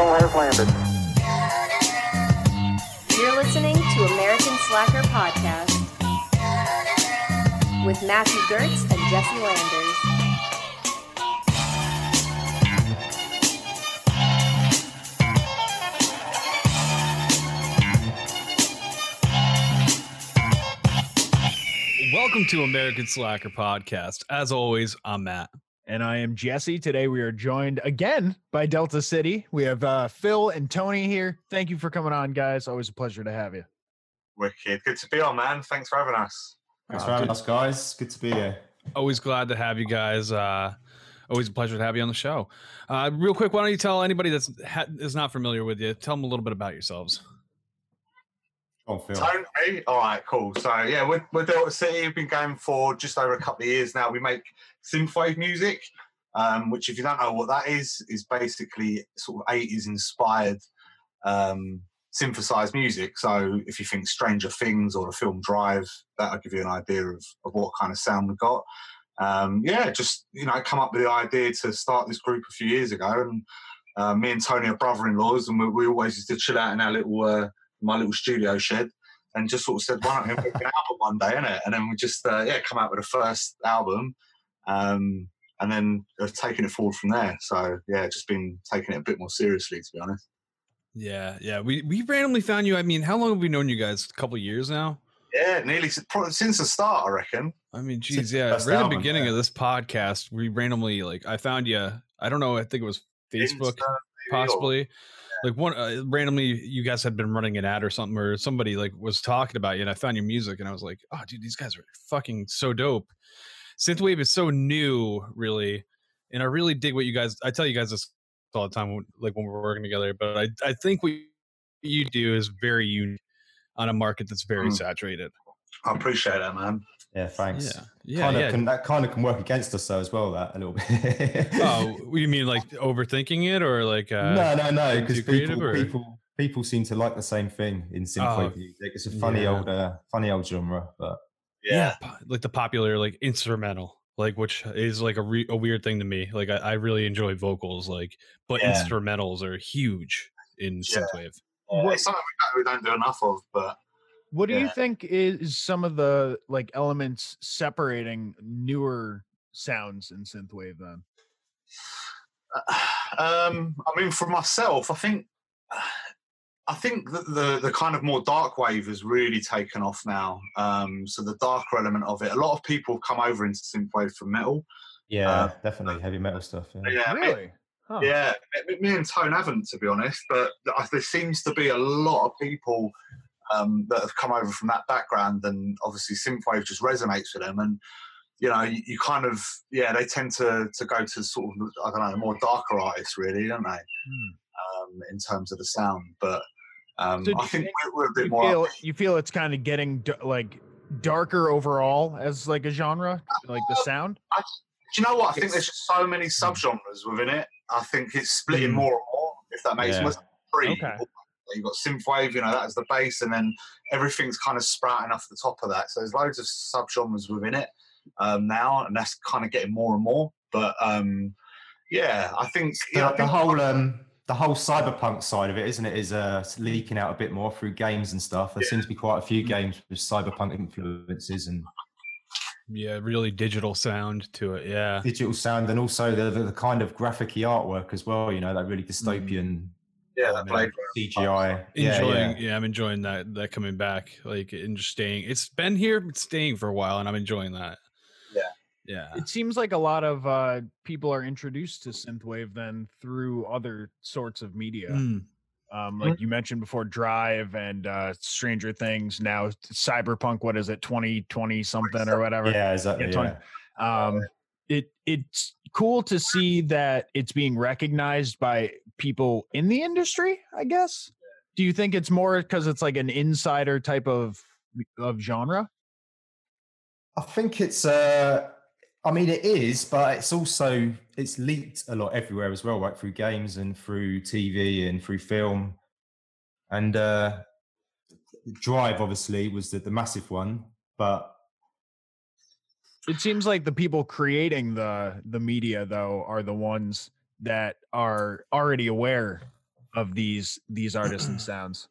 vehicle has landed. You're listening to American Slacker Podcast with Matthew Gertz and Jesse Landers. Welcome to American Slacker Podcast. As always, I'm Matt. And I am Jesse. Today we are joined again by Delta City. We have uh, Phil and Tony here. Thank you for coming on, guys. Always a pleasure to have you. Wicked. Good to be on, man. Thanks for having us. Thanks Uh, for having good- us, guys. Good to be here. Always glad to have you guys. Uh, always a pleasure to have you on the show. Uh, real quick, why don't you tell anybody that's ha- is not familiar with you, tell them a little bit about yourselves. On, Phil. Tony? All right, cool. So, yeah, we're, we're Delta City. We've been going for just over a couple of years now. We make synthwave music, um, which, if you don't know what that is, is basically sort of 80s inspired um, synthesized music. So, if you think Stranger Things or the film Drive, that'll give you an idea of, of what kind of sound we've got. Um, yeah, just, you know, come up with the idea to start this group a few years ago. And uh, me and Tony are brother in laws, and we, we always used to chill out in our little. Uh, my little studio shed and just sort of said, why don't we make an album one day, innit? And then we just, uh, yeah, come out with the first album um, and then have taken it forward from there. So, yeah, just been taking it a bit more seriously, to be honest. Yeah, yeah. We we randomly found you. I mean, how long have we known you guys? A couple years now. Yeah, nearly probably since the start, I reckon. I mean, geez, yeah. Right at the beginning yeah. of this podcast, we randomly like I found you. I don't know. I think it was Facebook, Insta, or- possibly. Like one uh, randomly, you guys had been running an ad or something, or somebody like was talking about you, and I found your music, and I was like, "Oh, dude, these guys are fucking so dope." Synthwave is so new, really, and I really dig what you guys. I tell you guys this all the time, like when we're working together. But I, I think what you do is very unique on a market that's very Mm. saturated. I appreciate that, man. Yeah, thanks. Yeah, yeah, kind of yeah. Can, that kind of can work against us though as well. That a little bit. oh, you mean like overthinking it, or like uh, no, no, no. Because people, or- people, people seem to like the same thing in synthwave Oh, music. It's a funny yeah. old, uh, funny old genre, but Yeah. po- like the popular like instrumental like which is like a, re- a weird thing to me like I, I really enjoy vocals like but Yeah. instrumentals are huge in Yeah. synthwave Yeah, It's something we don't, we don't do enough of, but What do you think is some of the like elements separating newer sounds in synthwave then? um, I mean, for myself, I think I think that the the kind of more dark wave has really taken off now. Um, so the darker element of it, a lot of people come over into synthwave from metal. yeah, Uh, definitely heavy metal stuff. Yeah. Yeah, me- Really? Huh. yeah. Me, me and Tone haven't, to be honest, but there seems to be a lot of people um, that have come over from that background, and obviously synthwave just resonates with them. And you know, you, you kind of yeah, they tend to to go to sort of I don't know more darker artists, really, don't they? Hmm. um, in terms of the sound. But um, So I think think we're, we're a bit You more. feel, you feel it's kind of getting d- like darker overall as like a genre, like the sound. Do you know what? I think there's just so many subgenres within it. I think it's splitting Mm. more and more. If that makes Yeah. sense. Three. Okay. You've got synthwave, you know, that is the base, and then everything's kind of sprouting off the top of that. So there's loads of subgenres within it um, now, and that's kind of getting more and more. But um, yeah, I think the, yeah, I the whole um the whole cyberpunk side of it isn't it is uh leaking out a bit more through games and stuff there seems to be quite a few games with cyberpunk influences and yeah really digital sound to it yeah digital sound and also the, the, the kind of graphic y artwork as well you know that really dystopian yeah, that man. Cgi yeah, enjoying yeah. yeah. i'm enjoying that that coming back like and just staying it's been here but staying for a while and i'm enjoying that Yeah. yeah It seems like a lot of uh, people are introduced to synthwave then through other sorts of media. Mm. Um, like you mentioned before, Drive and uh, Stranger Things. Now Cyberpunk. What is it? Twenty twenty something or whatever. yeah exactly Yeah, Tony. yeah. um it it's cool to see that it's being recognized by people in the industry i guess? Do you think it's more because it's like an insider type of of genre? I think it's uh i mean it is but it's also it's leaked a lot everywhere as well right through games and through tv and through film. And uh drive obviously was the, the massive one but it seems like the people creating the the media though are the ones that are already aware of these these artists and sounds.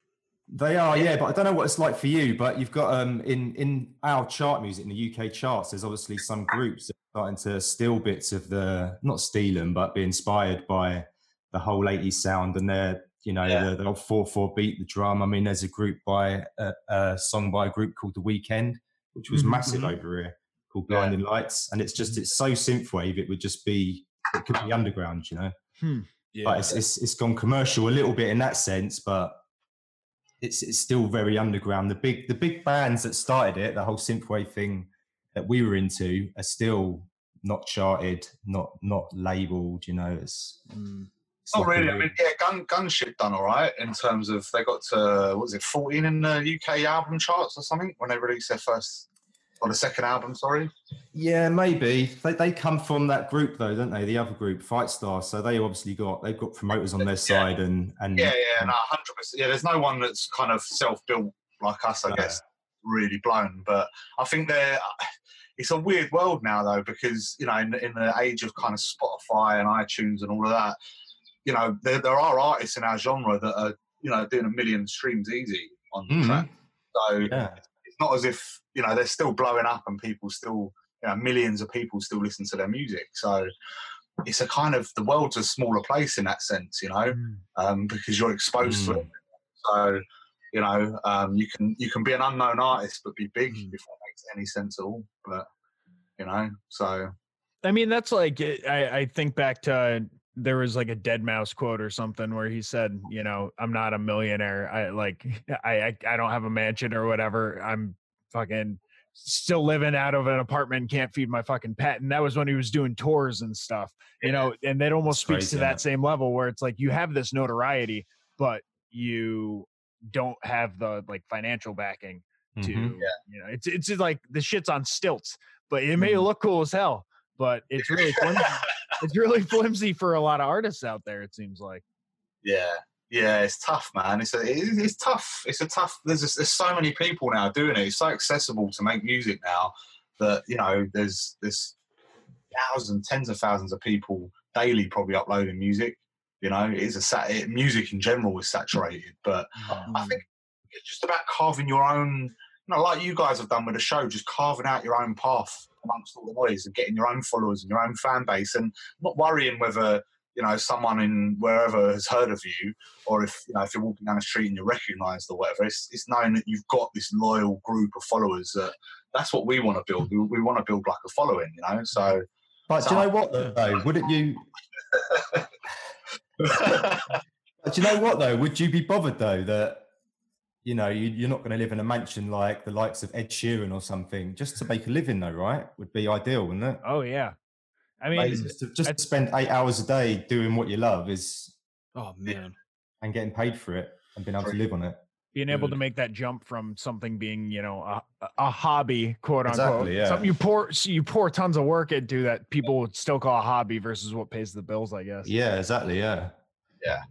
They are, yeah, but I don't know what it's like for you. But you've got um in in our chart music in the UK charts, there's obviously some groups that are starting to steal bits of the not steal them, but be inspired by the whole 80s sound and they're you know Yeah. the, the old four four beat, the drum. I mean, there's a group by a, a song by a group called The Weeknd, which was Mhm, massive mhm. over here, called Yeah. Blinding Lights, and it's just it's so synthwave. It would just be it could be underground, you know Yeah. but it's, it's it's gone commercial a little bit in that sense, but it's it's still very underground. The big the big bands that started it, the whole synthwave thing that we were into, are still not charted, not not labeled. You know, it's, Mm. it's Not like really. I mean, yeah, Gun Gunship done all right in terms of they got to what was it, fourteen in the UK album charts or something when they released their first or the second album. Sorry. yeah, maybe they they come from that group though, don't they? The other group, Fightstar. So they obviously got they've got promoters on their side and and Yeah, yeah, no, hundred percent. Yeah, there's no one that's kind of self-built like us, I No. guess, really blown. But I think they're. It's a weird world now, though, because you know, in, in the age of kind of Spotify and iTunes and all of that, you know, there, there are artists in our genre that are, you know, doing a million streams easy on the Mhm. track. So yeah. it's not as if you know they're still blowing up and people still, you know, millions of people still listen to their music. So it's a kind of the world's a smaller place in that sense, you know um, because you're exposed to it. So, you know, um, you can you can be an unknown artist but be big Mm. if that makes any sense at all. But you know, so I mean, that's like I, I think back to there was like a deadmau5 quote or something where he said, you know, I'm not a millionaire. I like I I, I don't have a mansion or whatever. I'm fucking still living out of an apartment, can't feed my fucking pet. And that was when he was doing tours and stuff, you know, and that almost It's speaks crazy, to yeah. that same level where it's like you have this notoriety, but you don't have the like financial backing to Mhm. you know it's it's just like the shit's on stilts but it may Mhm. look cool as hell but it's really flimsy. it's really flimsy for a lot of artists out there it seems like yeah, yeah, it's tough, man. It's a, it, it's tough. It's a tough. There's just, there's so many people now doing it. It's so accessible to make music now that you know there's there's thousands, tens of thousands of people daily probably uploading music. You know, it is a sat. It, music in general is saturated, but mm-hmm. I think it's just about carving your own, you know, like you guys have done with the show, just carving out your own path amongst all the noise and getting your own followers and your own fan base and not worrying whether, you know, someone in wherever has heard of you or if, you know, if you're walking down the street and you're recognized or whatever. It's, it's knowing that you've got this loyal group of followers that that's what we want to build. We, we want to build like a following, you know? So, But do you know what though? Wouldn't you? But do you know what though? Would you be bothered though that you know you, you're not going to live in a mansion like the likes of Ed Sheeran or something just to make a living though, right? Would be ideal, wouldn't it? oh yeah i mean Like, just to, just to spend eight hours a day doing what you love is Oh man. and getting paid for it and being able to live on it. being able Good. to mm. make that jump from something being you know a, a hobby quote unquote yeah. something you pour you pour tons of work into that people would still call a hobby versus what pays the bills i guess Yeah, exactly. Yeah, yeah.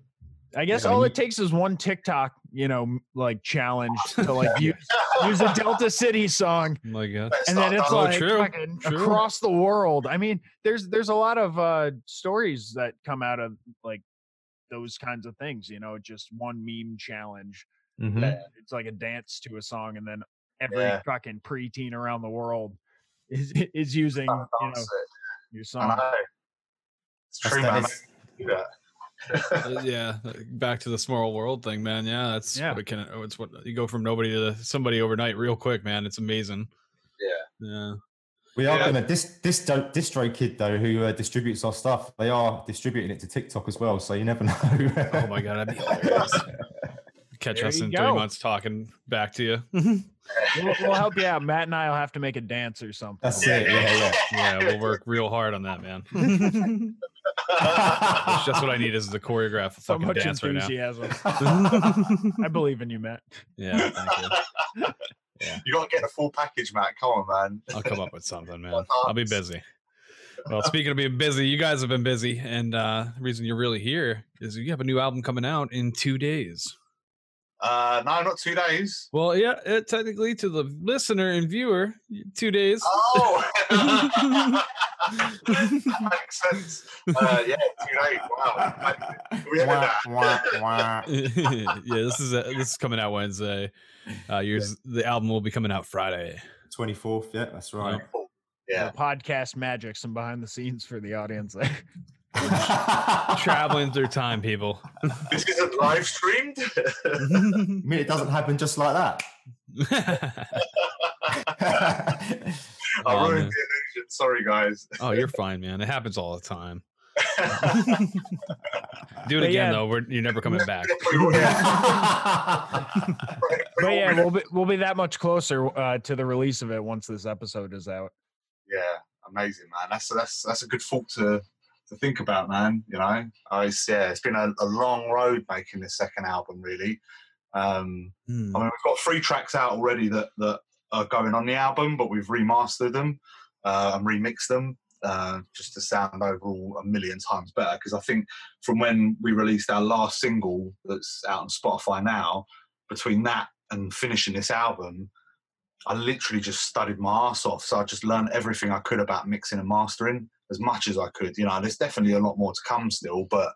I guess Yeah, I all mean- it takes is one tiktok you know like challenge to like use, use a delta city song Oh my God. and then it's Oh, like true, fucking true. across the world. I mean, there's there's a lot of uh stories that come out of like those kinds of things. You know, just one meme challenge. Mhm. that It's like a dance to a song, and then every Yeah. fucking preteen around the world is is using you know your I song. know. It's true, man. is- Do that. Uh, yeah, back to the small world thing, man. Yeah, that's Yeah. what it can. oh, It's what you go from nobody to somebody overnight, real quick, man. It's amazing. Yeah. Yeah. We are Yeah. going to this this do- DistroKid though who uh, distributes our stuff. They are distributing it to TikTok as well, so you never know. Oh my god, that'd be hilarious. Catch There us in go. three months talking back to you. We'll, we'll help you out. Matt and I will have to make a dance or something. That's it. Yeah, yeah. yeah, we'll work real hard on that, man. That's just what I need is the choreograph a so fucking much dance right now. enthusiasm. I believe in you, Matt. yeah, thank you. You got to get the full package, Matt. Come on, man. I'll come up with something, man. I'll be busy. Well, speaking of being busy, you guys have been busy, and uh, the reason you're really here is you have a new album coming out in two days. Uh, no, not two days. Well, yeah, it, technically to the listener and viewer, two days. Oh, that makes sense. Uh, yeah, too late. Wow. We Wah, wah, wah. yeah, this is uh this is coming out Wednesday. Uh, yours, the album will be coming out Friday. 24th, yeah, that's right. Yeah. The podcast magic, some behind the scenes for the audience there. Traveling through time, people. This isn't live streamed. I mean, it doesn't happen just like that. I Oh, ruined the illusion. Sorry, guys. oh, you're fine, man. It happens all the time. Do it But again yeah. though. We're, you're never coming back. But yeah, we'll be we'll be that much closer uh, to the release of it once this episode is out. yeah, amazing, man. That's that's that's a good thought to to think about, man. You know, I yeah, it's been a, a long road making this second album, really. Um, Hmm. I mean, we've got three tracks out already that that are going on the album, but we've remastered them uh, and remixed them uh, just to sound overall a million times better. Because I think from when we released our last single that's out on Spotify now, between that and finishing this album, I literally just studied my ass off. So I just learned everything I could about mixing and mastering as much as I could. You know, there's definitely a lot more to come still, but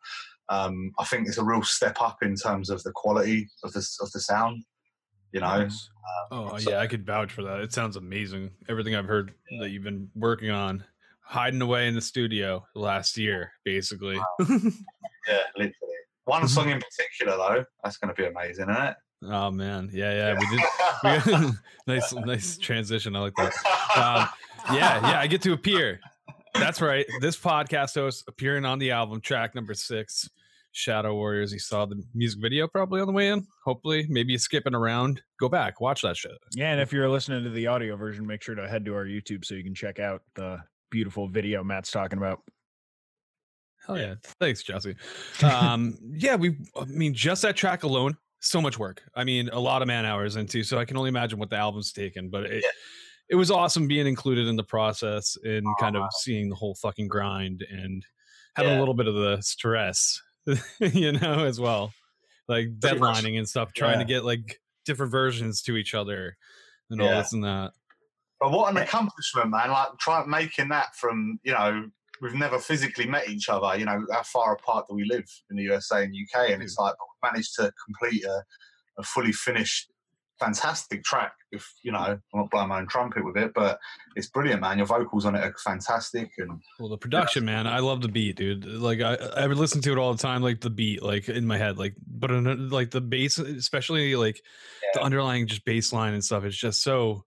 um, I think it's a real step up in terms of the quality of the of the sound. You know, Oh so- yeah, I could vouch for that. It sounds amazing. Everything I've heard that you've been working on, hiding away in the studio last year, basically. yeah, literally. One song in particular, though, that's going to be amazing, isn't it? oh man, yeah, yeah. We did. We, nice, nice transition. I like that. Um, yeah, yeah. I get to appear. That's right. This podcast host appearing on the album track number six, Shadow Warriors. You saw the music video probably on the way in. Hopefully, maybe you're skipping around. Go back, watch that shit. Yeah, and if you're listening to the audio version, make sure to head to our YouTube so you can check out the beautiful video Matt's talking about. Hell yeah. Thanks, Jesse. Um, yeah, we, I mean, just that track alone, so much work. I mean, a lot of man hours into, so I can only imagine what the album's taken, but it, Yeah. It was awesome being included in the process and kind of seeing the whole fucking grind and having Yeah. a little bit of the stress, you know, as well. Like Pretty much. deadlining and stuff, trying to get like different versions to each other and all Yeah. this and that. But what an accomplishment, man! Like try making that from you know we've never physically met each other. You know how far apart do we live in the USA and UK? And it's like we managed to complete a, a fully finished, fantastic track. If you know, I'm not blowing my own trumpet with it, but it's brilliant, man. Your vocals on it are fantastic, and Well, the production, man, I love the beat, dude. Like I, I would listen to it all the time, like the beat, like in my head, like but in, a- like the bass, especially like the underlying just bass line and stuff. It's just so,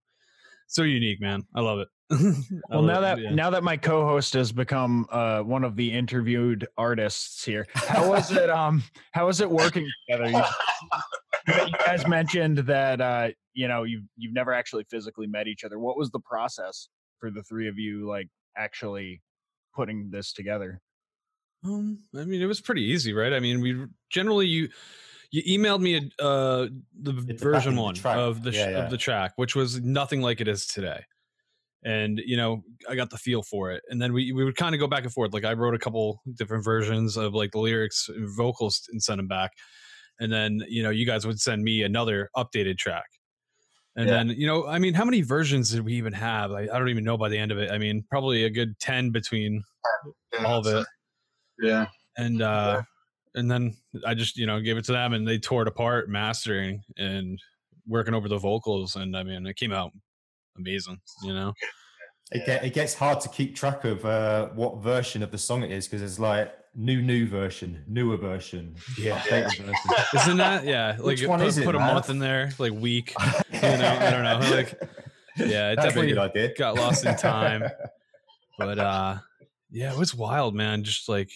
so unique, man. I love it. Well, now that yeah. now that my co-host has become uh, one of the interviewed artists here, how was it? Um, how was it working together? You, you guys mentioned that uh, you know you've you've never actually physically met each other. What was the process for the three of you, like actually putting this together? Um, I mean, it was pretty easy, right? I mean, we generally you you emailed me a, uh the back version of the one of the Yeah, yeah. of the track, which was nothing like it is today. And you know, I got the feel for it, and then we we would kind of go back and forth. Like I wrote a couple different versions of like the lyrics, and vocals, and sent them back, and then you know, you guys would send me another updated track. And Yeah. then, you know, I mean, how many versions did we even have? I, I don't even know by the end of it. I mean, probably a good 10 between yeah, all of it Yeah, and uh and then i just you know gave it to them and they tore it apart mastering and working over the vocals and i mean it came out amazing you know It, get, it gets hard to keep track of uh, what version of the song it is because it's like new, new version, newer version, Yeah. updated version. isn't that yeah like Which one put, is it, put a man? month in there like week you know i don't know like yeah it That's definitely good got lost in time but uh yeah it was wild man just like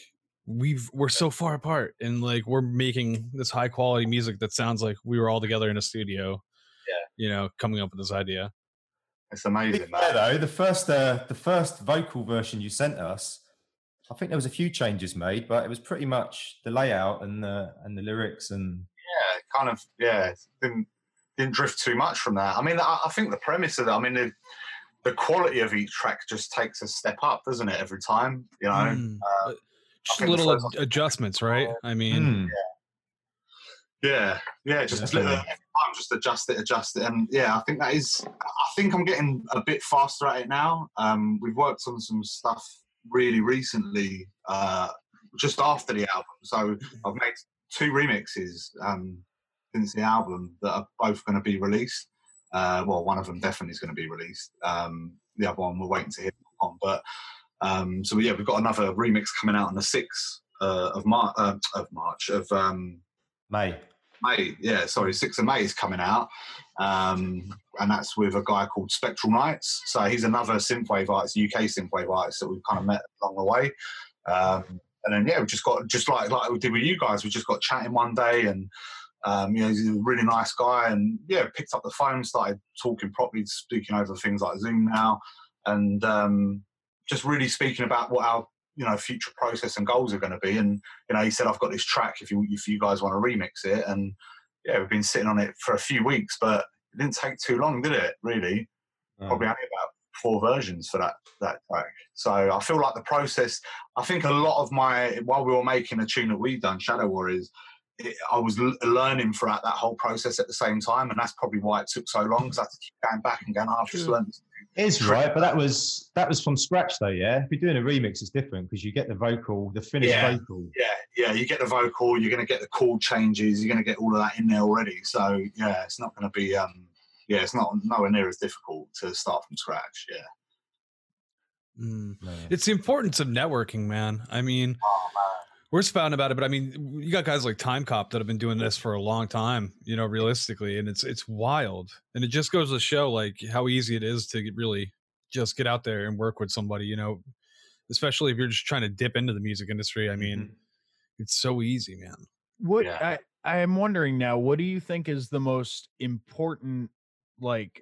we've we're so far apart and like we're making this high quality music that sounds like we were all together in a studio Yeah. you know coming up with this idea it's amazing, fair, man. though, the first uh, the first vocal version you sent us, I think there was a few changes made, but it was pretty much the layout and the and the lyrics and yeah, kind of yeah, didn't didn't drift too much from that. I mean, I, I think the premise of that, I mean, the, the quality of each track just takes a step up, doesn't it? Every time, you know. Mm, uh, just little first- ad- adjustments right i mean Hmm. Yeah, yeah, just Definitely. every time just adjust it, adjust it, and yeah, I think that is. I think I'm getting a bit faster at it now. Um, we've worked on some stuff really recently, uh, just after the album. So I've made two remixes um, since the album that are both going to be released. Uh, well, one of them definitely is going to be released. Um, the other one we're waiting to hear on, but um, so yeah, we've got another remix coming out on the sixth uh, of March. Uh, of March of um, May. May, yeah, sorry, 6th of May is coming out. Um, and that's with a guy called Spectral Knights. So he's another synthwave artist, UK synthwave artist that we've kind of met along the way. Um, and then, yeah, we just got, just like, like we did with you guys, we just got chatting one day and, um, you know, he's a really nice guy. And yeah, picked up the phone, started talking properly, speaking over things like Zoom now. And um, just really speaking about what our you know future process and goals are going to be. And you know he said i've got this track if you if you guys want to remix it. And yeah we've been sitting on it for a few weeks but it didn't take too long did it really? Probably only about four versions for that that track. So i feel like the process i think a lot of my while we were making a tune that we've done shadow warriors it, i was l- learning throughout that whole process at the same time and that's probably why it took so long because i had to keep going back and going oh, i've just learned this Is right, but that was that was from scratch though. Yeah, if you're doing a remix, it's different because you get the vocal, the finished Yeah. vocal. yeah, yeah, you get the vocal, you're going to get the chord changes, you're going to get all of that in there already. So yeah, it's not going to be, um, yeah, it's not nowhere near as difficult to start from scratch. Yeah. Mm. Yeah. It's the importance of networking, man. I mean, Oh man. We're spouting about it, but I mean, you got guys like Timecop that have been doing this for a long time, you know, realistically, and it's it's wild, and it just goes to show like how easy it is to get- really just get out there and work with somebody, you know, especially if you're just trying to dip into the music industry. I mean, mm-hmm. it's so easy, man. What Yeah. I I am wondering now, what do you think is the most important like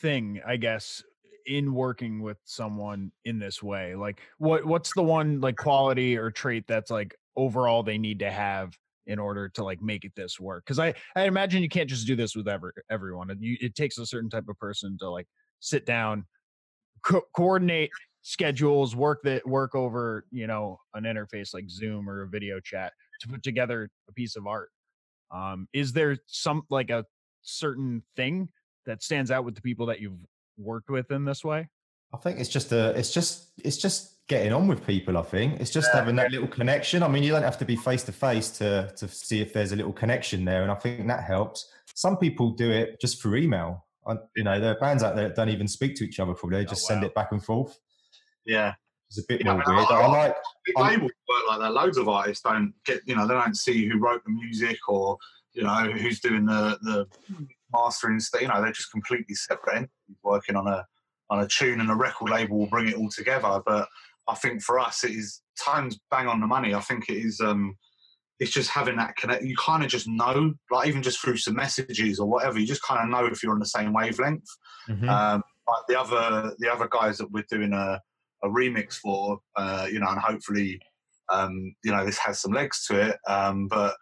thing, I guess, in working with someone in this way? Like what what's the one like quality or trait that's like overall they need to have in order to like make it this work? Cuz I I imagine you can't just do this with every, everyone. It, you, it takes a certain type of person to like sit down co- coordinate schedules work that work over you know an interface like zoom or a video chat to put together a piece of art um is there some like a certain thing that stands out with the people that you've worked with in this way I think it's just a, it's just, it's just getting on with people. I think it's just having that little connection. I mean, you don't have to be face to face to to see if there's a little connection there, and I think that helps. Some people do it just through email. I, you know, there are bands out there that don't even speak to each other. Probably they Oh, just send it back and forth. Yeah. It's a bit Yeah, more I mean, weird. I- I like. Big labels work like that. Loads of artists don't get, you know, they don't see who wrote the music or, you know, who's doing the, the mastering. st- You know, they're just completely separate entities working on a, on a tune and a record label will bring it all together. But I think for us, it is times bang on the money. I think it is, um, it's just having that connect. You kind of just know, like even just through some messages or whatever, you just kind of know if you're on the same wavelength. Mhm. Um, like the other the other guys that we're doing a, a remix for, uh, you know, and hopefully, um, you know, this has some legs to it. Um, but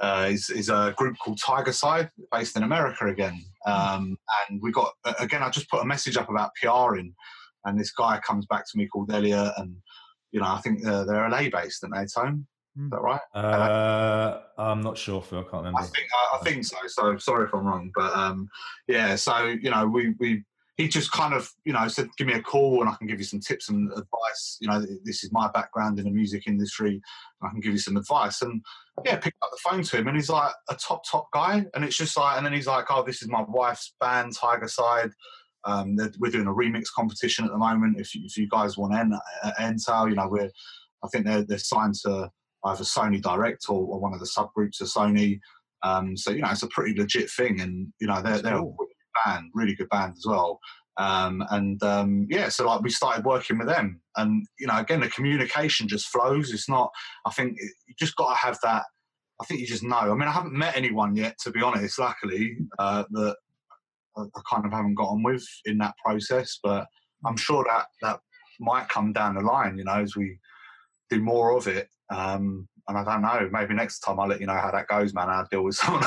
uh, is, is a group called Tiger Side, based in America again. Um, and we got again, I just put a message up about PRing, and this guy comes back to me called Elliot, and you know, I think uh, they're LA based, aren't they, Tone? Is that right? Uh, I'm not sure, Phil. I can't remember. I think I, I think so. So sorry if I'm wrong, but um, yeah. So you know, we we he just kind of you know said, give me a call and I can give you some tips and advice. You know, this is my background in the music industry. And I can give you some advice. And yeah, picked up the phone to him, and he's like a top top guy. And it's just like, and then he's like, oh, this is my wife's band, Tiger Side. Um, we're doing a remix competition at the moment. If you, if you guys want to en- uh, enter, you know, we're I think they're they're signed to either Sony Direct or, or one of the subgroups of Sony. Um, so you know, it's a pretty legit thing, and you know, they're they're cool. a band, really good band as well. Um, and um, yeah, so like we started working with them, and you know, again, the communication just flows. It's not. I think it, you just got to have that. I think you just know. I mean, I haven't met anyone yet, to be honest. Luckily, uh, that I kind of haven't got on with in that process, but I'm sure that that might come down the line. You know, as we do more of it. Um, and I don't know. Maybe next time I'll let you know how that goes, man. I'll deal with someone.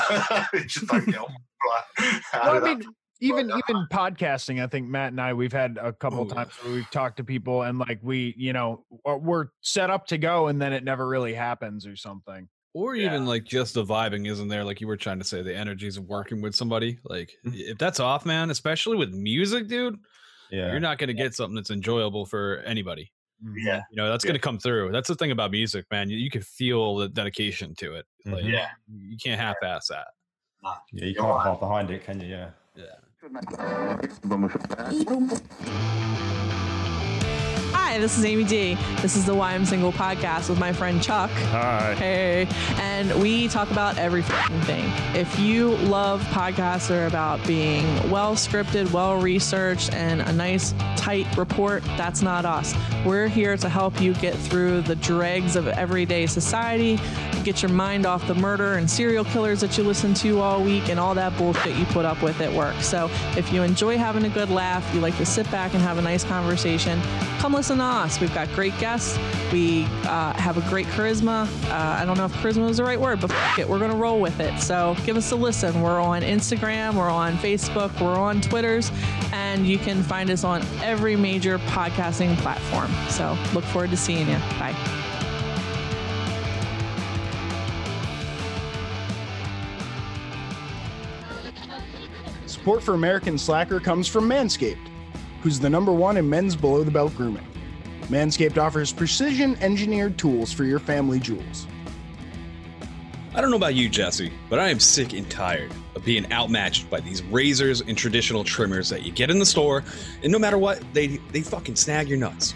who just don't get on. Like, well, I that mean, even even podcasting, I think Matt and I we've had a couple Oh, of yeah. times where we've talked to people and like we, you know, we're set up to go and then it never really happens or something. Or Yeah. even like just the vibing isn't there like you were trying to say the energies of working with somebody like Mhm. if that's off man especially with music dude Yeah. you're not going to get something that's enjoyable for anybody Yeah. you know that's Yeah. going to come through that's the thing about music man you, you can feel the dedication to it like Mhm. Yeah. you can't half-ass that Nah. Yeah, you can't right. hide behind it, can you? Yeah. yeah Hi, this is Amy D. This is the Why I'm Single podcast with my friend Chuck. Hi. Hey, and we talk about every thing. If you love podcasts that are about being well scripted, well researched, and a nice tight report, that's not us. We're here to help you get through the dregs of everyday society, get your mind off the murder and serial killers that you listen to all week and all that bullshit you put up with at work. So if you enjoy having a good laugh, you like to sit back and have a nice conversation, come listen us. We've got great guests. We uh, have a great charisma. Uh, I don't know if charisma is the right word, but f- it, we're going to roll with it. So give us a listen. We're on Instagram, we're on Facebook, we're on Twitters, and you can find us on every major podcasting platform. So look forward to seeing you. Bye. Support for American Slacker comes from Manscaped, who's the number one in men's below the belt grooming. Manscaped offers precision engineered tools for your family jewels. I don't know about you, Jesse, but I am sick and tired of being outmatched by these razors and traditional trimmers that you get in the store, and no matter what, they they fucking snag your nuts.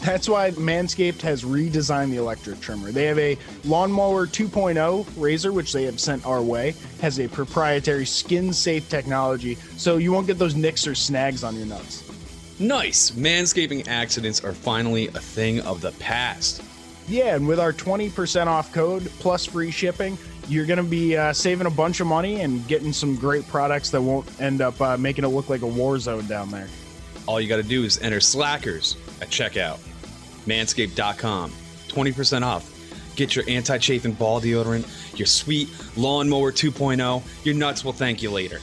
That's why Manscaped has redesigned the electric trimmer. They have a Lawnmower 2.0 razor, which they have sent our way, has a proprietary skin safe technology, so you won't get those nicks or snags on your nuts. Nice! Manscaping accidents are finally a thing of the past. Yeah, and with our 20% off code plus free shipping, you're going to be uh, saving a bunch of money and getting some great products that won't end up uh, making it look like a war zone down there. All you gotta do is enter Slackers at checkout. Manscaped.com. 20% off. Get your anti chafing ball deodorant, your sweet lawnmower 2.0. Your nuts will thank you later.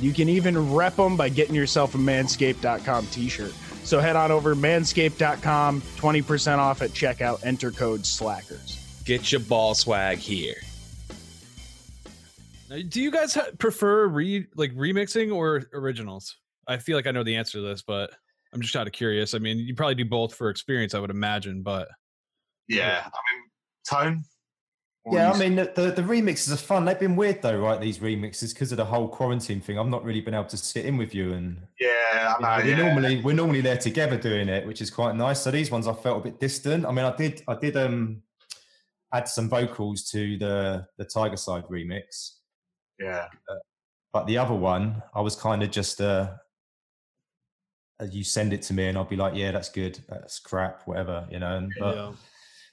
You can even rep them by getting yourself a manscaped.com t shirt. So head on over to manscaped.com, 20% off at checkout, enter code SLACKERS. Get your ball swag here. Now, do you guys ha- prefer re like remixing or originals i feel like i know the answer to this but i'm just out of curious i mean you probably do both for experience i would imagine but Yeah. I mean, tone. What Yeah, I mean the, the the remixes are fun. They've been weird though, right? These remixes because of the whole quarantine thing. I've not really been able to sit in with you, and Yeah, you know, I know. we're yeah. normally we're normally there together doing it, which is quite nice. So these ones I felt a bit distant. I mean, I did I did um add some vocals to the the Tiger Side remix, yeah. but the other one I was kind of just uh uh, you send it to me and I'll be like, yeah, that's good, that's crap, whatever, you know. And, but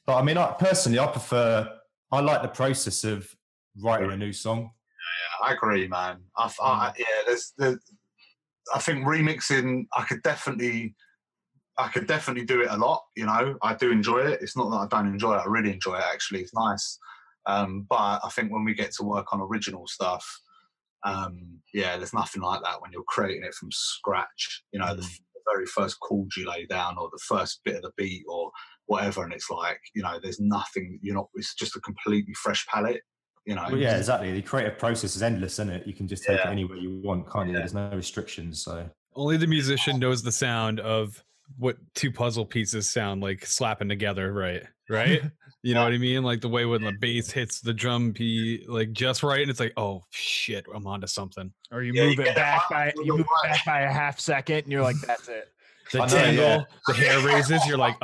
but I mean, I personally I prefer I like the process of writing a new song. Yeah, I agree, man. I, f- I- Mm. yeah, there's the. I think remixing. I could definitely, I could definitely do it a lot. You know, I do enjoy it. It's not that I don't enjoy it. I really enjoy it. Actually, it's nice. Um, but I think when we get to work on original stuff, um, yeah, there's nothing like that when you're creating it from scratch. You know, the, Mm. the very first chord you lay down, or the first bit of the beat, or whatever, and it's like, you know, there's nothing. You're not. It's just a completely fresh palette. You know. Well, yeah, exactly. The creative process is endless, isn't it? You can just take Yeah. it anywhere you want, can't you? Yeah. There's no restrictions. So only the musician knows the sound of what two puzzle pieces sound like slapping together right right you know what i mean like the way when the bass hits the drum beat like just right and it's like oh shit i'm onto something Or you Yeah, move get it back by you move it back by a half second, and you're like, "That's it." the I know, yeah. tangle the hair raises you're like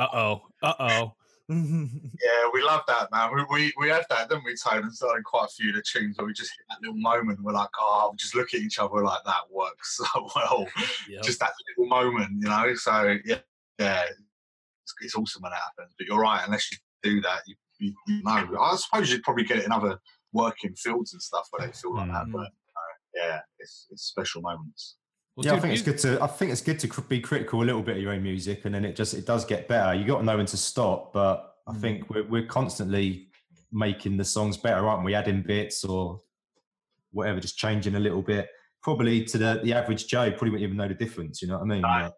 uh-oh uh-oh Yeah, we love that, man. We, we we had that, didn't we, Tone? And started quite a few of the tunes where we just hit that little moment. We're like, oh, we just look at each other like that works so well. Yep. Just that little moment, you know. So yeah, yeah, it's, it's awesome when it happens. But you're right. Unless you do that, you, you, you know. I suppose you'd probably get it in other working fields and stuff where they feel like that. Mm. But uh, yeah, it's it's special moments. Well, yeah, I dude, think it's good to. I think it's good to be critical a little bit of your own music, and then it just it does get better. You got to know when to stop, but I Mm. think we're we're constantly making the songs better, aren't we? Adding bits or whatever, just changing a little bit. Probably to the the average Joe, probably wouldn't even know the difference. You know what I mean? But-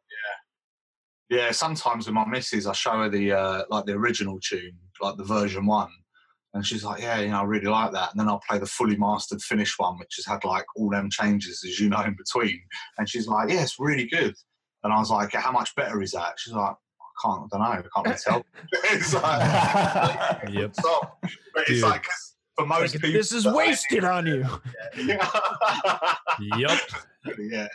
Yeah, sometimes with my missus, I show her the uh, like the original tune, like the version one, And she's like, yeah, you know, I really like that. And then I'll play the fully mastered finished one, which has had like all them changes, as you know, in between. And she's like, yeah, it's really good. And I was like, how much better is that? She's like, I can't, I don't know, I can't really tell. it's like, Yep. stop. But it's Dude. like, 'cause for most Like, people, this is wasted on you. Yep. yeah.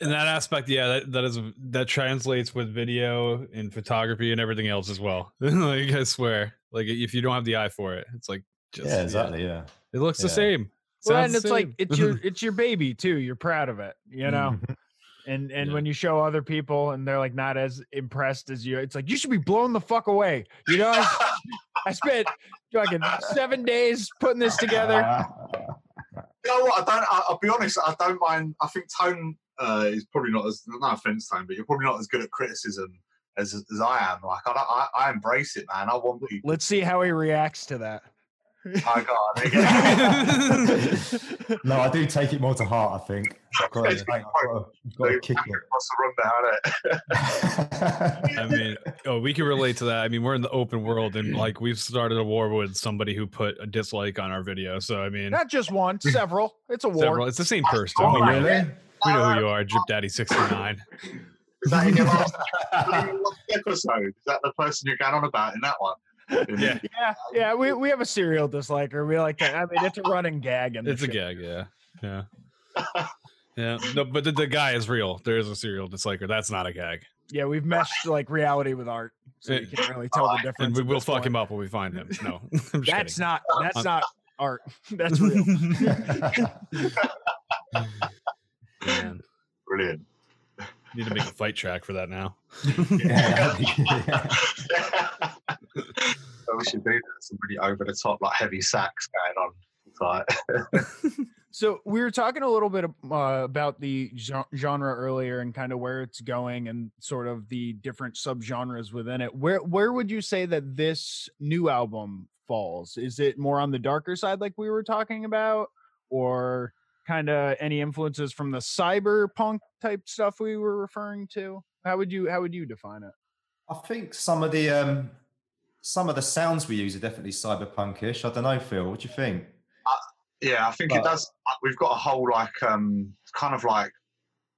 In that aspect, yeah, that, that is that translates with video and photography and everything else as well. like I swear, like if you don't have the eye for it, it's like just yeah, exactly. Yeah. It looks the same. Well, Sounds and the it's like it's your it's your baby too. You're proud of it, you know. Mm-hmm. And and Yeah. when you show other people and they're like not as impressed as you, it's like you should be blown the fuck away. You know, I, I spent fucking seven days putting this together. You know what? I don't. I, I'll be honest. I don't mind. I think Tone uh, is probably not as no offense, Tone, but you're probably not as good at criticism as as I am. Like I, I, I embrace it, man. I want people. Let's see how he reacts to that. I got it. Yeah. no, I do take it more to heart. I think. I've got to, I've got I've got to kick Across the rundown, it. I mean, oh, we can relate to that. I mean, we're in the open world, and like we've started a war with somebody who put a dislike on our video. So I mean, Not just one, several. It's a war. several, it's the same person. Oh, we, know, really? we know who you are, Drip Daddy sixty nine. is that in your last, is that in your last episode? Is that the person you're going on about in that one? Yeah, Yeah, yeah. We, we have a serial disliker. We like that. I mean, it's a running gag. In the it's a show. gag. Yeah, yeah, yeah. No, but the, the guy is real. There is a serial disliker. That's not a gag, Yeah, we've meshed like reality with art, so you can't really tell the difference. and we will fuck point. him up when we find him. No, I'm That's kidding. not. That's uh, not art. That's real. Man, Brilliant. need to make a fight track for that now. yeah. We should do that. Some really over the top, like heavy sax going on. So we were talking a little bit uh, about the genre earlier and kind of where it's going and sort of the different subgenres within it. Where where would you say that this new album falls? Is it more on the darker side, like we were talking about, or kind of any influences from the cyberpunk type stuff we were referring to? How would you how would you define it? I think some of the um, some of the sounds we use are definitely cyberpunkish. I don't know, Phil. What do you think? yeah, I think it does. We've got a whole like, um, kind of like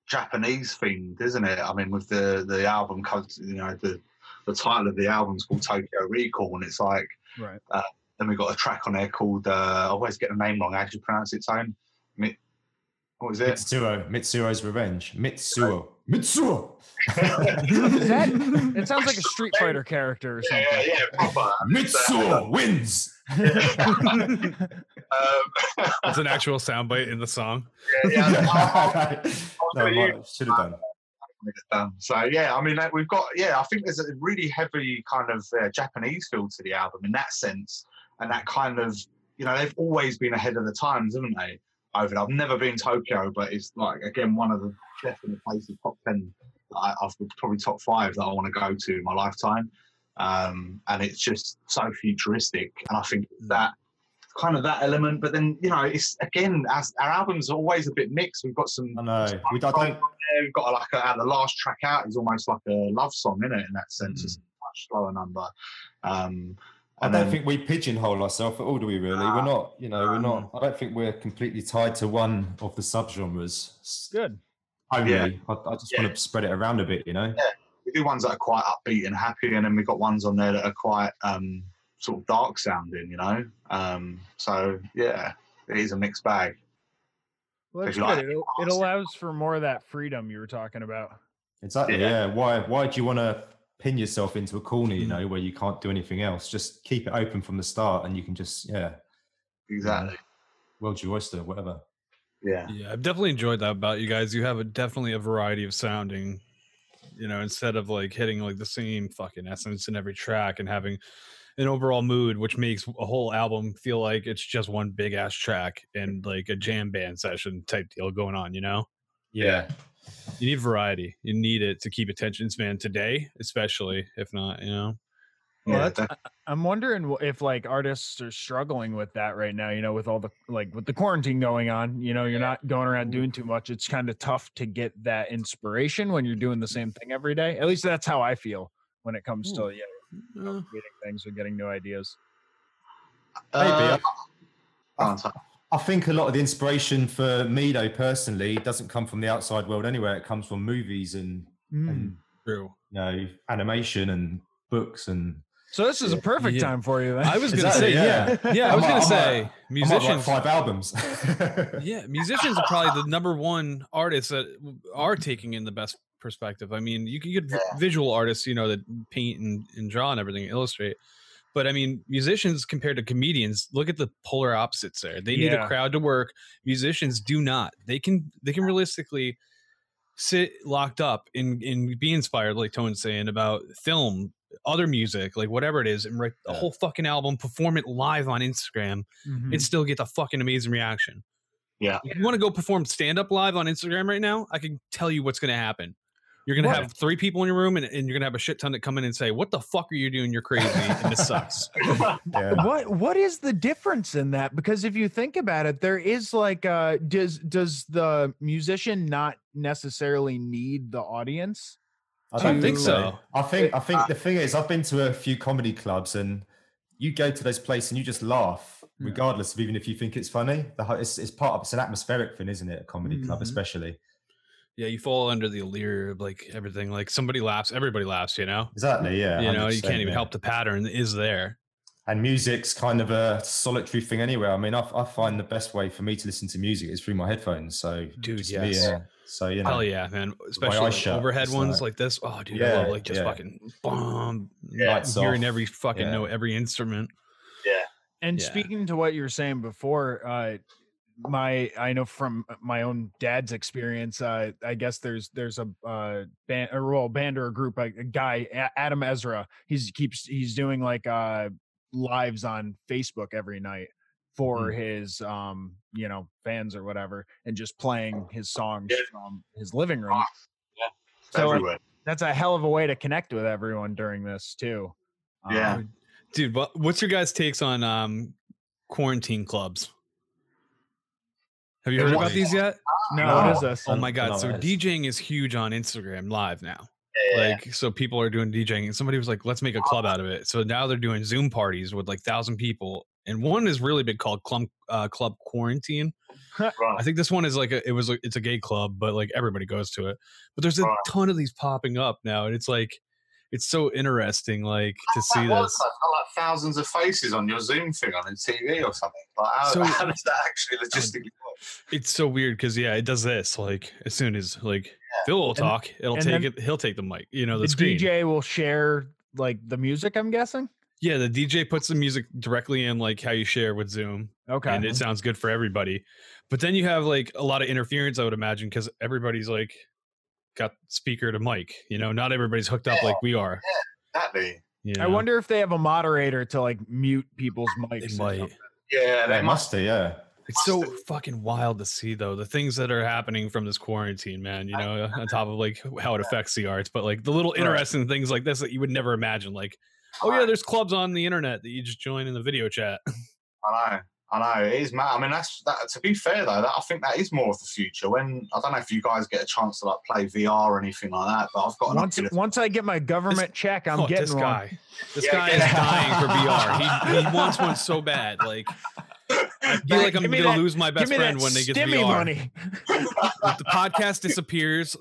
Japanese themed, isn't it? I mean, with the the album, you know, the the title of the album's called Tokyo Recall, and it's like Right. Uh, then we've got a track on there called uh, I always get the name wrong. How do you pronounce it, Tone? Mi- What was it? Mitsuo. Mitsuo's Revenge. Mitsuo. Mitsuo. Is that? It sounds like a Street Fighter character or Yeah, something. yeah, yeah, proper. Mitsuo wins. Um, It's an actual soundbite in the song. yeah, yeah, I- I- no, should have done. Um, so yeah, I mean, like, we've got yeah. I think there's a really heavy kind of uh, Japanese feel to the album in that sense, and that kind of you know they've always been ahead of the times, haven't they? Over there. I've never been Tokyo, but it's like again one of the definite places top ten. that I, I've probably top five that I want to go to in my lifetime, um, and it's just so futuristic, and I think that kind of that element. But then you know, it's again as our albums are always a bit mixed. We've got some I know. We, I don't. we've got like a, the last track out is almost like a love song, in it? In that sense, it's a much slower number. Um, I don't then- think we pigeonhole ourselves at all, do we? Really, we're not. You know, we're not. I don't think we're completely tied to one of the subgenres. s- Good. Only. Yeah. I, I just Yeah. want to spread it around a bit. You know. Yeah. We do ones that are quite upbeat and happy, and then we've got ones on there that are quite um, sort of dark sounding, you know. Um, so yeah, it is a mixed bag. Well, that's If you like. It, it allows for more of that freedom you were talking about. Exactly. Yeah. Yeah. Why? Why do you want to pin yourself into a corner? You Mm. know, where you can't do anything else. Just keep it open from the start, and you can just yeah, Exactly. world's your oyster, whatever. Yeah. Yeah, I've definitely enjoyed that about you guys. You have a definitely a variety of sounding, you know, instead of like hitting like the same fucking essence in every track and having an overall mood, which makes a whole album feel like it's just one big ass track and like a jam band session type deal going on, you know? Yeah. You need variety. You need it to keep attention span today, especially if not, you know. Well, Yeah, that's, I- I'm wondering if like artists are struggling with that right now. You know, with all the like with the quarantine going on. You know, you're not going around doing too much. It's kind of tough to get that inspiration when you're doing the same thing every day. At least that's how I feel when it comes to yeah, you know, Uh, creating things or getting new ideas. Maybe. Uh, I- I think a lot of the inspiration for me, though, personally, doesn't come from the outside world anywhere. It comes from movies and, Mm. and True. you know, animation and books and. So this is a perfect Yeah. time for you. Then. I was gonna Exactly, say, yeah, yeah. yeah. I I was might- gonna I might- say, I might write musicians. five albums. Yeah, musicians are probably the number one artists that are taking in the best perspective. I mean, you can get vi- visual artists, you know, that paint and, and draw and everything, illustrate. But I mean, musicians compared to comedians, look at the polar opposites there. They need a crowd to work. Musicians do not. They can they can realistically sit locked up and, and be inspired, like Tone's saying, about film, other music, like whatever it is, and write a Yeah. whole fucking album, perform it live on Instagram, Mhm. and still get the fucking amazing reaction. Yeah. If you want to go perform stand up live on Instagram right now, I can tell you what's going to happen. You're going to have three people in your room and, and you're going to have a shit ton that come in and say, What the fuck are you doing? You're crazy. And this sucks. yeah. what what is the difference in that because if you think about it there is like uh does does the musician not necessarily need the audience I don't think so. I think I think the thing is, I've been to a few comedy clubs, and you go to those places and you just laugh, regardless of even if you think it's funny. The ho- it's, it's part of it's an atmospheric thing, isn't it? A comedy club, Mhm. especially. Yeah, you fall under the allure of like everything. Like somebody laughs, everybody laughs, you know? Exactly. Yeah. you know, you can't even yeah. help the pattern is there. And music's kind of a solitary thing anyway. I mean, I, I find the best way for me to listen to music is through my headphones. So, Dude, just me, yes. yeah. So you know, Hell yeah, man. Especially like, shut, overhead it's ones like- like this. Oh, dude, I Yeah, love like just yeah. fucking bomb. Lights hearing off, every fucking yeah. note, every instrument. Yeah. And Yeah. speaking to what you were saying before uh my i know from my own dad's experience uh i guess there's there's a uh band or well band or a group a, a guy A- adam ezra he's keeps he's doing like uh lives on facebook every night for his um you know fans or whatever and just playing his songs Yeah. from his living room Ah, It's So, everywhere. that's a hell of a way to connect with everyone during this too Yeah. Um, Dude, what's your guys' takes on um quarantine clubs? Have you heard about these yet? no, No. what is this Oh my god! So DJing is huge on Instagram Live now. Yeah. Like, so people are doing DJing, and somebody was like, "Let's make a club out of it." So now they're doing Zoom parties with like thousand people, and one is really big called Club uh, Club Quarantine. I think this one is like a, it was it's a gay club, but like everybody goes to it. But there's a Right. ton of these popping up now, and it's like it's so interesting, like to see That this. like, like thousands of faces on your Zoom thing on the TV or something. Like, how, So- how does that actually um, logistically work? It's so weird because yeah, it does this. Like as soon as like Phil will And- talk, it'll and take it. He'll take the mic. You know the, the screen. DJ will share like the music. I'm guessing. Yeah, the DJ puts the music directly in like how you share with Zoom, Okay. and it sounds good for everybody. But then you have like a lot of interference, I would imagine, because everybody's like got speaker to mic. You know, not everybody's hooked up like we are. Exactly. You I wonder if they have a moderator to like mute people's mics. They might. Yeah, They they must. must do, yeah. It's so fucking wild to see though the things that are happening from this quarantine, man. You know, on top of like how it affects the arts, but like the little Right. interesting things like this that you would never imagine. Like, oh yeah, there's clubs on the internet that you just join in the video chat. I know. I know it is mad. I mean, that's that. To be fair though, that, I think that is more of the future. When I don't know if you guys get a chance to like play VR or anything like that, but I've got an Once Oculus. once I get my government check, I'm Oh, getting this one. guy. This Yeah, guy get is dying for VR. He, he wants one so bad. Like I feel like I'm gonna that- lose my best friend when they get stimmy VR. money. If the podcast disappears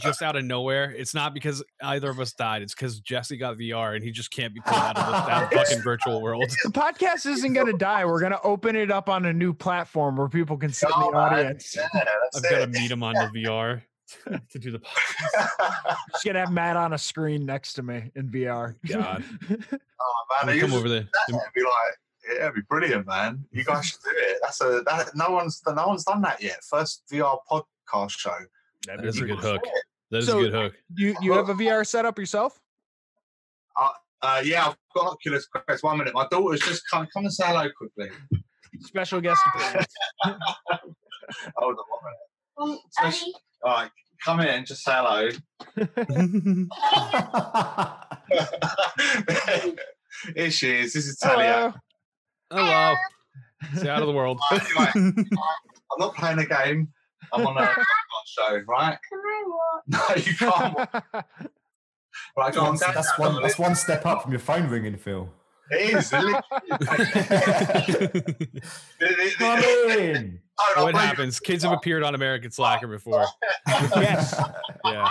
just out of nowhere, it's not because either of us died. It's because Jesse got VR and he just can't be pulled out of this, that fucking virtual world. The podcast isn't going to die. We're going to open it up on a new platform where people can sit in Oh, the audience. Yeah, I've got to meet him on the VR to do the podcast. Just going to have Matt on a screen next to me in VR. God. oh man, I'm they gonna come over there. that and be like, yeah, it'd be brilliant, man. You guys should do it. That's a that, no one's no one's done that yet. First VR podcast show. That is a good hook. That is So- a good hook. You you have a VR setup yourself? Uh, yeah, I've got Oculus Quest. One minute, my daughter's just come. Come and say hello quickly. Special guest appearance. Hold on one minute. Special- All right, come in and just say hello. Here she is. This is Talia. Hello. Hello. Stay out of the world. Anyway, I'm not playing a game. I'm on a podcast show, right? Can I watch? No, you can't. Right, go on. that's, that's one, that's one step up from your phone ringing, Phil. It is. Literally- it- Come in. Oh, what happens? Kids have appeared on American Slacker before. yes, Yeah.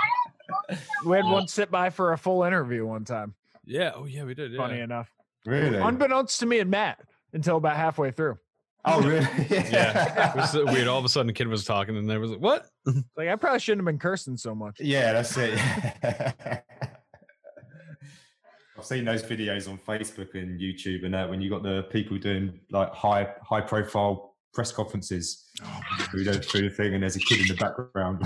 we had one sit by for a full interview one time. Yeah. Oh yeah, we did. Yeah. Funny enough, Really? unbeknownst to me and Matt until about halfway through. Oh, really? Yeah. It was so weird. All of a sudden, the kid was talking, and there was like, "What?" Like I probably shouldn't have been cursing so much. Yeah, that's it. I've seen those videos on Facebook and YouTube and that when you got the people doing like high high profile press conferences oh, through, the, through the thing and there's a kid in the background.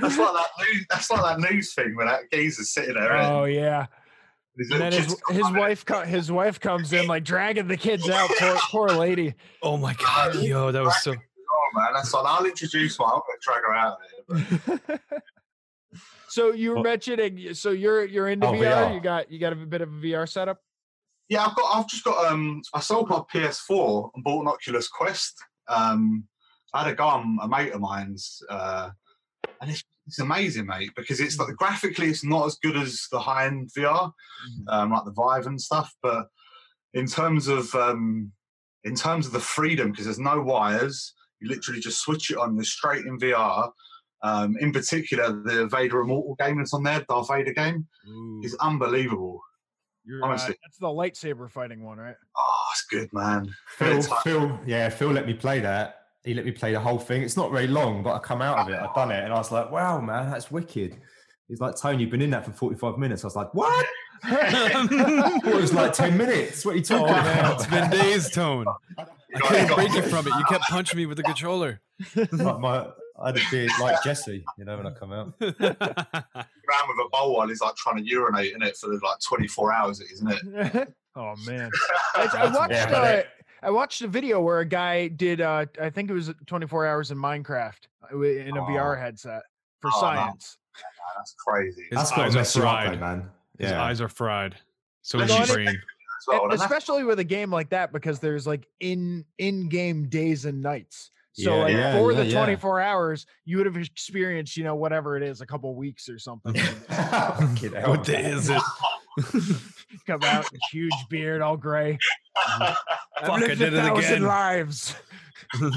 that's like that news. That's like that news thing where that geezer's sitting there. and Oh yeah. His And then his his wife co- his wife comes in like dragging the kids out. Poor poor lady. Oh my god, yo, that was so. Oh man, that's like I'll introduce one. I'm gonna drag her out of there. so you were Well- mentioning so you're you're into Oh, VR. VR. You got you got a bit of a VR setup. Yeah, I've got. I've just got. Um, I sold my PS4 and bought an Oculus Quest. Um, I had a guy, on a mate of mine's, uh, and it's, it's amazing, mate, because it's like graphically, it's not as good as the high end VR, um, like the Vive and stuff. But in terms of um, in terms of the freedom, because there's no wires, you literally just switch it on. You're straight in VR. Um, in particular, the Vader Immortal game that's on there, Darth Vader game, is unbelievable. You're, uh, Honestly. that's the lightsaber fighting one, right? Oh, it's good, man. Phil, Phil, yeah, Phil let me play that. He let me play the whole thing. It's not very long, but I come out of it. I've done it, and I was like, "Wow, man, that's wicked." He's like, "Tony, you've been in that for forty-five minutes." I was like, "What?" it was like ten minutes. What are you Oh talking man, about? it's been days, Tone. I couldn't break you from it. You kept punching me with the controller. like my, I had a beard like Jesse, you know, when I come out. around with a bowl while he's like trying to urinate in it for like 24 hours, isn't it? oh man. I, I watched Yeah, uh, but I watched a video where a guy did uh I think it was 24 hours in Minecraft uh, in a VR Oh. headset for Oh, no. science. That's crazy. His That's got eyes are mess though, fried. man. His Yeah. eyes are fried. So is his brain. Well. And And that's- especially with a game like that because there's like in in game days and nights. So Yeah, like yeah, for yeah, the yeah. 24 hours, you would have experienced, you know, whatever it is, a couple weeks or something. What day is it? Come out, huge beard, all gray. I've Fuck, I lived did a it thousand again. lives.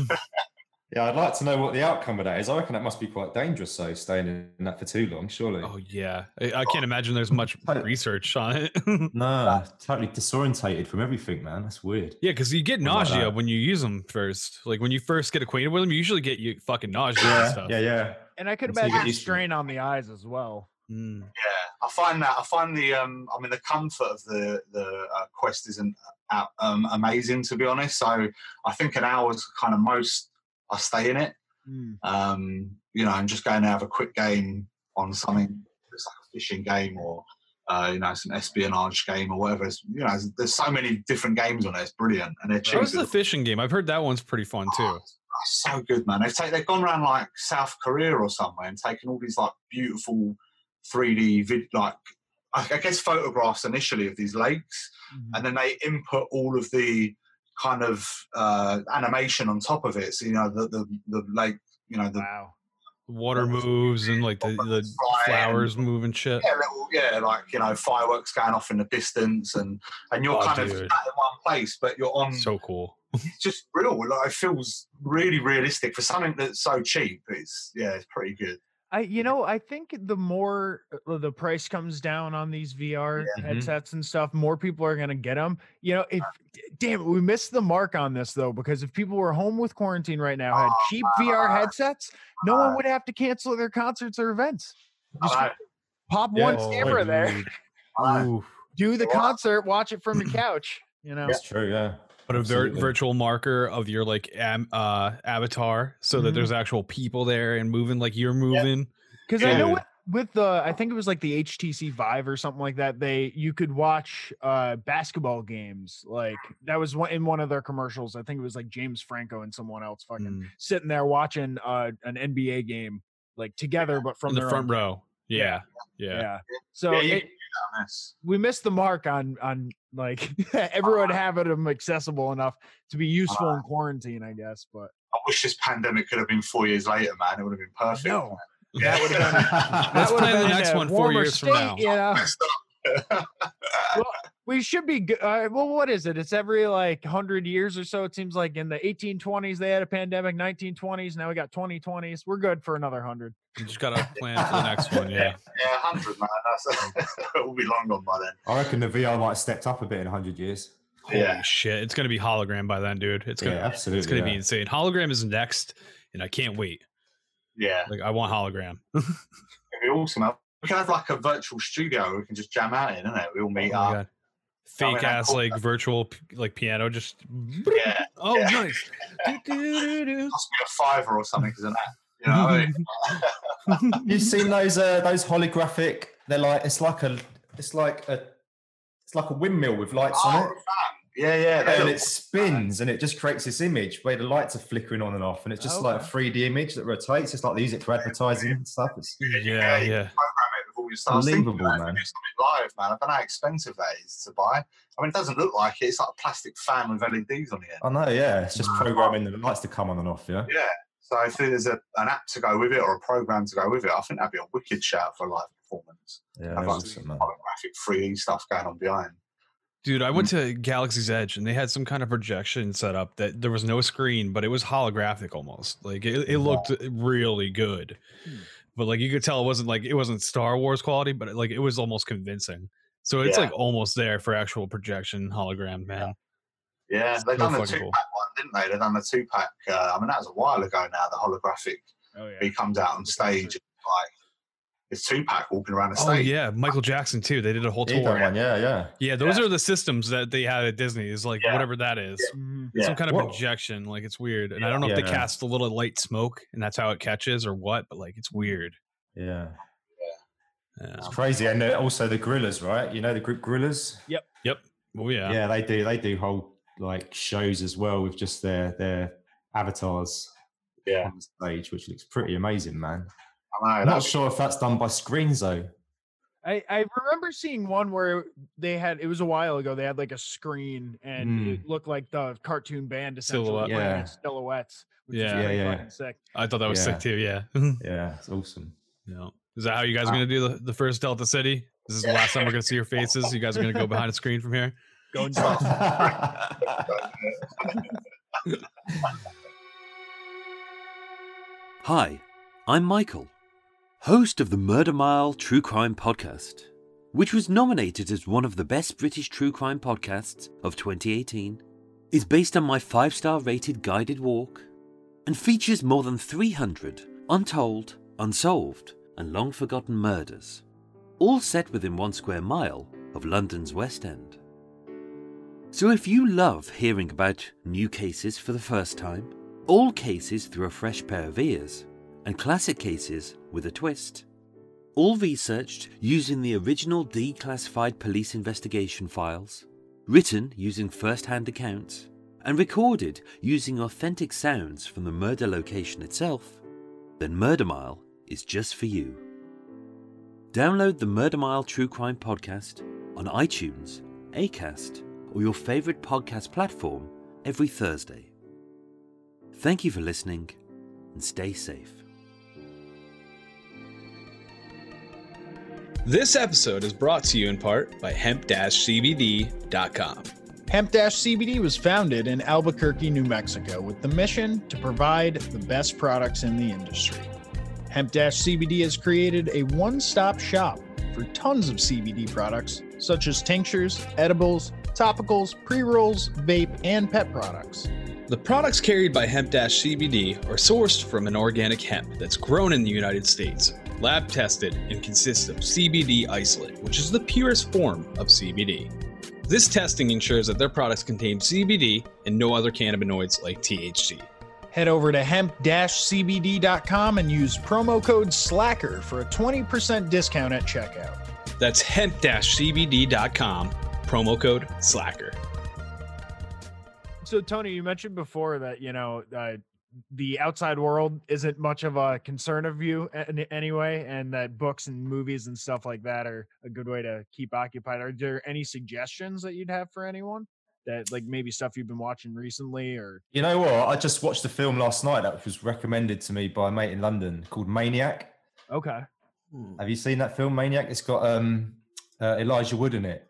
Yeah, I'd like to know what the outcome of that is. I reckon that must be quite dangerous, though, staying in that for too long, surely. Oh yeah, I, I can't imagine there's much research on it. No, totally disorientated from everything, man. That's weird. yeah, because you get Wouldn't like nausea when you use them first. Like when you first get acquainted with them, you usually get you fucking nausea and Yeah, stuff. yeah, yeah. And I could Until imagine used to it. strain on the eyes as well. Mm. yeah, I find that I find the um, I mean the comfort of the the uh, quest isn't uh, um, amazing to be honest. So I think an hour's kind of most I stay in it. Mm. Um, you know, and just going to have a quick game on something. It's like a fishing game or. Uh, you know, it's an espionage game or whatever. It's, you know, there's, so many different games on it. It's brilliant, and they're cheap. The fishing game? I've heard that one's pretty fun too. Oh, so good, man. They've take, they've gone around like South Korea or somewhere and taken all these like beautiful 3D vid like I I guess photographs initially of these lakes, Mhm. and then they input all of the kind of uh, animation on top of it. So you know the the, the lake, you know the Wow. Water moves and like the, the flowers and- move and shit. yeah, little, yeah, like you know fireworks going off in the distance, and and you're Oh, kind of dude. sat in one place, but you're on So cool. it's just real. Like it feels really realistic for something that's so cheap. It's yeah, it's pretty good. I you know I think the more uh, the price comes down on these VR Mhm. headsets and stuff, more people are gonna get them. You know, if uh d- damn it, we missed the mark on this though because if people were home with quarantine right now, had cheap VR ah, headsets, no one ah. would have to cancel their concerts or events. Just know. pop Yeah, one oh, camera there, dude. I know. Ooh. do the concert, watch it from your couch. You know, That's true, yeah. Put a vir- virtual marker of your like am- uh, avatar so that Mhm. there's actual people there and moving like you're moving. Because I know Dude. with, with the I think it was like the HTC Vive or something like that. They you could watch uh basketball games like that was one in one of their commercials. I think it was like James Franco and someone else fucking Mm. sitting there watching uh an NBA game like together, but from in the their front own- row. Yeah. Yeah. Yeah. So Yeah, you it, can do that mess. we missed the mark on on like everyone uh-huh. having them accessible enough to be useful uh-huh. in quarantine, I guess. But I wish this pandemic could have been four years later, man. It would have been perfect. no, That would have been. Let's that plan the next one four warmer years from now. You know? Messed up. we should be good. Uh, well, what is it? It's every like hundred years or so. It seems like in the 1820s they had a pandemic, 1920s. Now we got 2020s. We're good for another hundred. You just gotta plan for the next one. Yeah. Yeah, hundred man. That's it will be long gone by then. I reckon the VR might have stepped up a bit in 100 years. Holy Yeah. shit! It's gonna be hologram by then, dude. It's gonna yeah, absolutely. it's gonna be insane. Hologram is next, and I can't wait. Yeah, Like I want hologram. it'd be awesome. We can have like a virtual studio we can just jam out in, innit? We all meet Oh up. God. Fake I ass like that- virtual like piano just Yeah, oh Yeah. nice. Do-do-do-do. cost me a fiver or something because of that. You know I mean? You've seen those uh, those holographic? They're like it's like a it's like a it's like a windmill with lights Oh, on it. fam. Yeah, yeah. and it spins and it just creates this image where the lights are flickering on and off, and it's just like a 3D image that rotates. It's like they use it for advertising and stuff. It's Yeah, yeah. program it with all your stuff. Thinking Unbelievable, about it, man. Do something live, man. I don't know how expensive that is to buy. I mean, it doesn't look like it. It's like a plastic fan with LEDs on the end. I know, yeah. It's just Mm. programming the lights to come on and off. Yeah. Yeah. So if there's a, an app to go with it or a program to go with it, I think that'd be a wicked shout for a live performance. Yeah, Have that's like awesome, man. holographic 3D stuff going on behind. Dude, I went to Galaxy's Edge and they had some kind of projection set up that there was no screen, but it was holographic almost. Like it, it looked really good. But like you could tell it wasn't like it wasn't Star Wars quality, but it, like it was almost convincing. So it's Yeah. like almost there for actual projection hologram, man. Yeah, they So done the fucking two cool. pack one, didn't they? They've done the Tupac. Uh, I mean, that was a while ago now. The holographic. Oh He comes out on stage, and, like it's Tupac walking around the Oh stage. yeah, Michael Jackson too. They did a whole He tour. one, yeah, yeah. Yeah, those are the systems that they had at Disney. Is like Yeah. whatever that is. Mhm. It's Some kind of Whoa. projection. Like it's weird. And I don't know if they Yeah. cast a little light smoke and that's how it catches or what, but like it's weird. Yeah. Yeah. It's crazy. And uh, also the Gorillaz, right? You know the group Gorillaz? Yep. Yep. Oh yeah. Yeah. they do they do whole like shows as well with just their their avatars Yeah. on the stage, which looks pretty amazing, man. I know. I'm not sure if that's done by screens though. I, I remember seeing one where they had it was a while ago. They had like a screen and it hmm. looked like the cartoon band essentially Silhouette. Yeah. silhouettes. Which Yeah. is Yeah, yeah. sick. I thought that was sick too. Yeah. Yeah, it's awesome. yeah. Is that how you guys are uh, gonna do the, the first Delta City? This is the last time we're gonna see your faces. You guys are gonna go behind a screen from here. Going Hi, I'm Michael, host of the Murder Mile True Crime Podcast, which was nominated as one of the best British true crime podcasts of 2018, is based on my five star rated guided walk, and features more than 300 untold, unsolved, and long forgotten murders, all set within one square mile of London's West End. So if you love hearing about new cases for the first time, all cases through a fresh pair of ears, and classic cases with a twist. All researched using the original declassified police investigation files, written using first hand accounts, and recorded using authentic sounds from the murder location itself, then Murder Mile is just for you. Download the Murder Mile True Crime Podcast on iTunes, Acast, or your favorite podcast platform every Thursday. Thank you for listening and stay safe. This episode is brought to you in part by hemp-cbd.com. Hemp CBD was founded in Albuquerque, New Mexico, with the mission to provide the best products in the industry. Hemp CBD has created a one stop shop for tons of CBD products, such as tinctures, edibles, topicals, pre rolls, vape, and pet products. The products carried by Hemp-CBD are sourced from an organic hemp that's grown in the United States, lab tested, and consists of CBD isolate, which is the purest form of CBD. This testing ensures that their products contain CBD and no other cannabinoids like THC. Head over to hemp cbd.com and use promo code SLACKER for a 20% discount at checkout. That's hemp-cbd.com, promo code SLACKER. So Tony, you mentioned before that you know uh, the outside world isn't much of a concern of you any- anyway, and that books and movies and stuff like that are a good way to keep occupied. Are there any suggestions that you'd have for anyone that like maybe stuff you've been watching recently or You know what? I just watched a film last night that was recommended to me by a mate in London called Maniac. Okay. Have you seen that film Maniac? It's got um uh, Elijah Wood in it.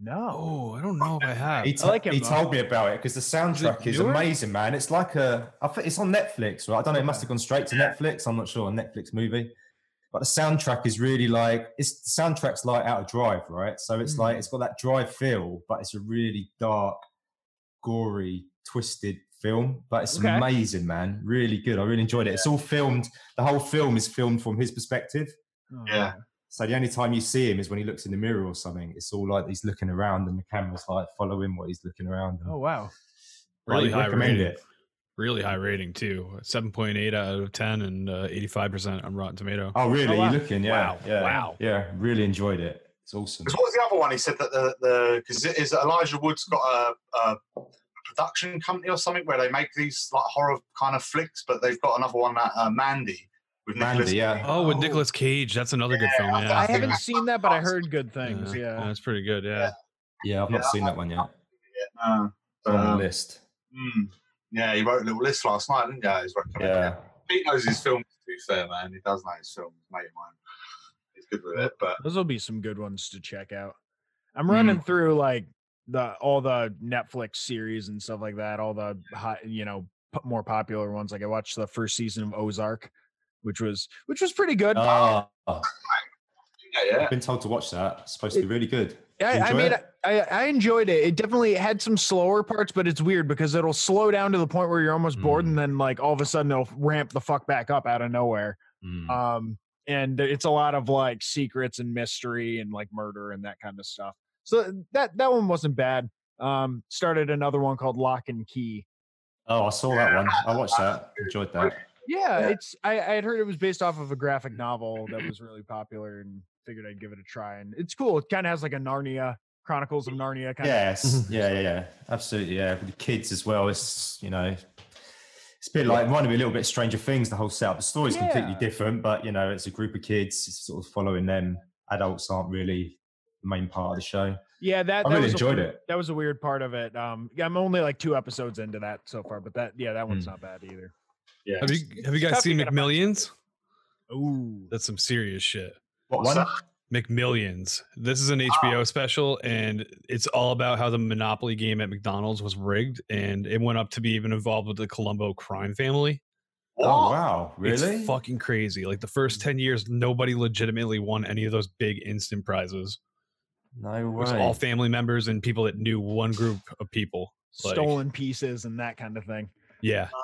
No. Oh, I don't know if I have. He, I t- like him, he told me about it because the soundtrack is newer? amazing, man. It's like a, I think it's on Netflix, right? I don't know. It must have gone straight to Netflix. I'm not sure. A Netflix movie, but the soundtrack is really like it's the soundtrack's like out of Drive, right? So it's Mm. like it's got that Drive feel, but it's a really dark, gory, twisted film. But it's Okay. amazing, man. Really good. I really enjoyed it. It's all filmed. The whole film is filmed from his perspective. Oh, Yeah. So the only time you see him is when he looks in the mirror or something. It's all like he's looking around and the camera's like following what he's looking around. Oh wow. Really I high recommend rating. it. Really high rating too. Seven point eight out of ten and uh, eighty-five percent on Rotten Tomato. Oh, really? wow. You're looking? Yeah. Wow, Yeah. wow. Yeah. Really enjoyed it. It's awesome. 'Cause what was the other one? He said that the the because is Elijah Wood's got a, a production company or something where they make these like horror kind of flicks, but they've got another one that uh, Mandy with Nicolas Mandy, yeah. Oh, with Oh. Nicolas Cage. That's another good film. I- Yeah, I haven't Yeah. seen that, but I heard good things. Yeah. that's pretty good. Yeah. Yeah, I've not Yeah, seen that one yet. Uh, It's on the um, list. mm, yeah, he wrote a little list last night, didn't he? He's recommending Yeah. it. He knows his films. To be fair, man, he does know his films. Mate of mine, he's good with it. But Those will be some good ones to check out. I'm Mm. running through like the all the Netflix series and stuff like that. All the hot, you know p- more popular ones. Like I watched the first season of Ozark, which was which was pretty good. Oh, yeah, yeah. I've been told to watch that. It's supposed to be really good. I, I mean, it? I, I enjoyed it. It definitely had some slower parts, but it's weird because it'll slow down to the point where you're almost bored, Mm. and then like all of a sudden it'll ramp the fuck back up out of nowhere. Mm. Um, and it's a lot of like secrets and mystery and like murder and that kind of stuff. So that that one wasn't bad. Um, started another one called Locke and Key. Oh, I saw that one. I watched that. Enjoyed that. Yeah, Yeah. it's I, I had heard it was based off of a graphic novel that was really popular and figured I'd give it a try. And it's cool. It kind of has like a Narnia Chronicles of Narnia kind of Yes. Yeah, yeah, yeah. Absolutely. Yeah. With the kids as well. It's, you know, it's a bit like, reminded me a little bit of Stranger Things, the whole setup. The story's completely different, but, you know, it's a group of kids, it's sort of following them. Adults aren't really the main part of the show. Yeah, that, I that really was a enjoyed weird- it. That was a weird part of it. Um, I'm only like two episodes into that so far, but that yeah, that one's Hmm. not bad either. Yeah. Have you have you guys seen get a. McMillions? Ooh, That's some serious shit. What What's one? that? McMillions. This is an HBO special, and it's all about how the Monopoly game at McDonald's was rigged, and it went up to be even involved with the Colombo crime family. Oh, What? wow. Really? It's fucking crazy. Like the first mm. ten years, nobody legitimately won any of those big instant prizes. no way. It was all family members and people that knew one group of people. Like, stolen pieces and that kind of thing. Yeah, Oh.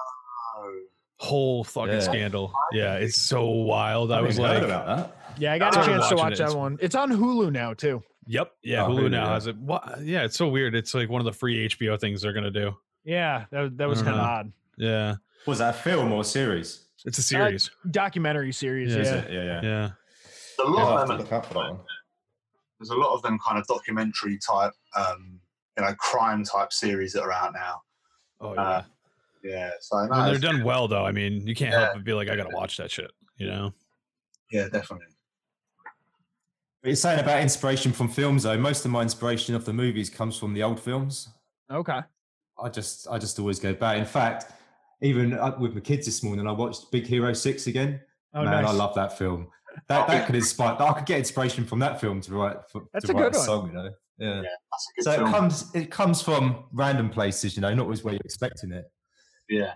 Whole fucking Yeah. scandal. Yeah, it's so wild. I haven't was even heard like, about that. Yeah, I got a chance to watch it. that one. It's on Hulu now too. Yep. Yeah. Oh, Hulu Hulu, now yeah. has it. What? Yeah. It's so weird. It's like one of the free HBO things they're gonna do. Yeah, that, that was kind of odd. Yeah. Was that a film or a series? It's a series. Documentary series. Yeah. Yeah, Is it? Yeah, yeah. yeah. There's a lot I'll of them. look out for that one. There's a lot of them kind of documentary type, um, you know, crime type series that are out now. Oh yeah. Uh, Yeah, so no, when they're it's- done well, though, I mean, you can't Yeah. help but be like, I gotta watch that shit. You know? yeah, definitely. But you're saying about inspiration from films, though. Most of my inspiration of the movies comes from the old films. Okay. I just, I just always go back. In fact, even uh, with my kids this morning, I watched Big Hero Six again. Oh, Man, nice. I love that film. That that could inspire. I could get inspiration from that film to write. For, That's to a write good one. song, you know. Yeah. Yeah, that's a good So it comes, it comes from random places, you know, not always where you're expecting it. Yeah.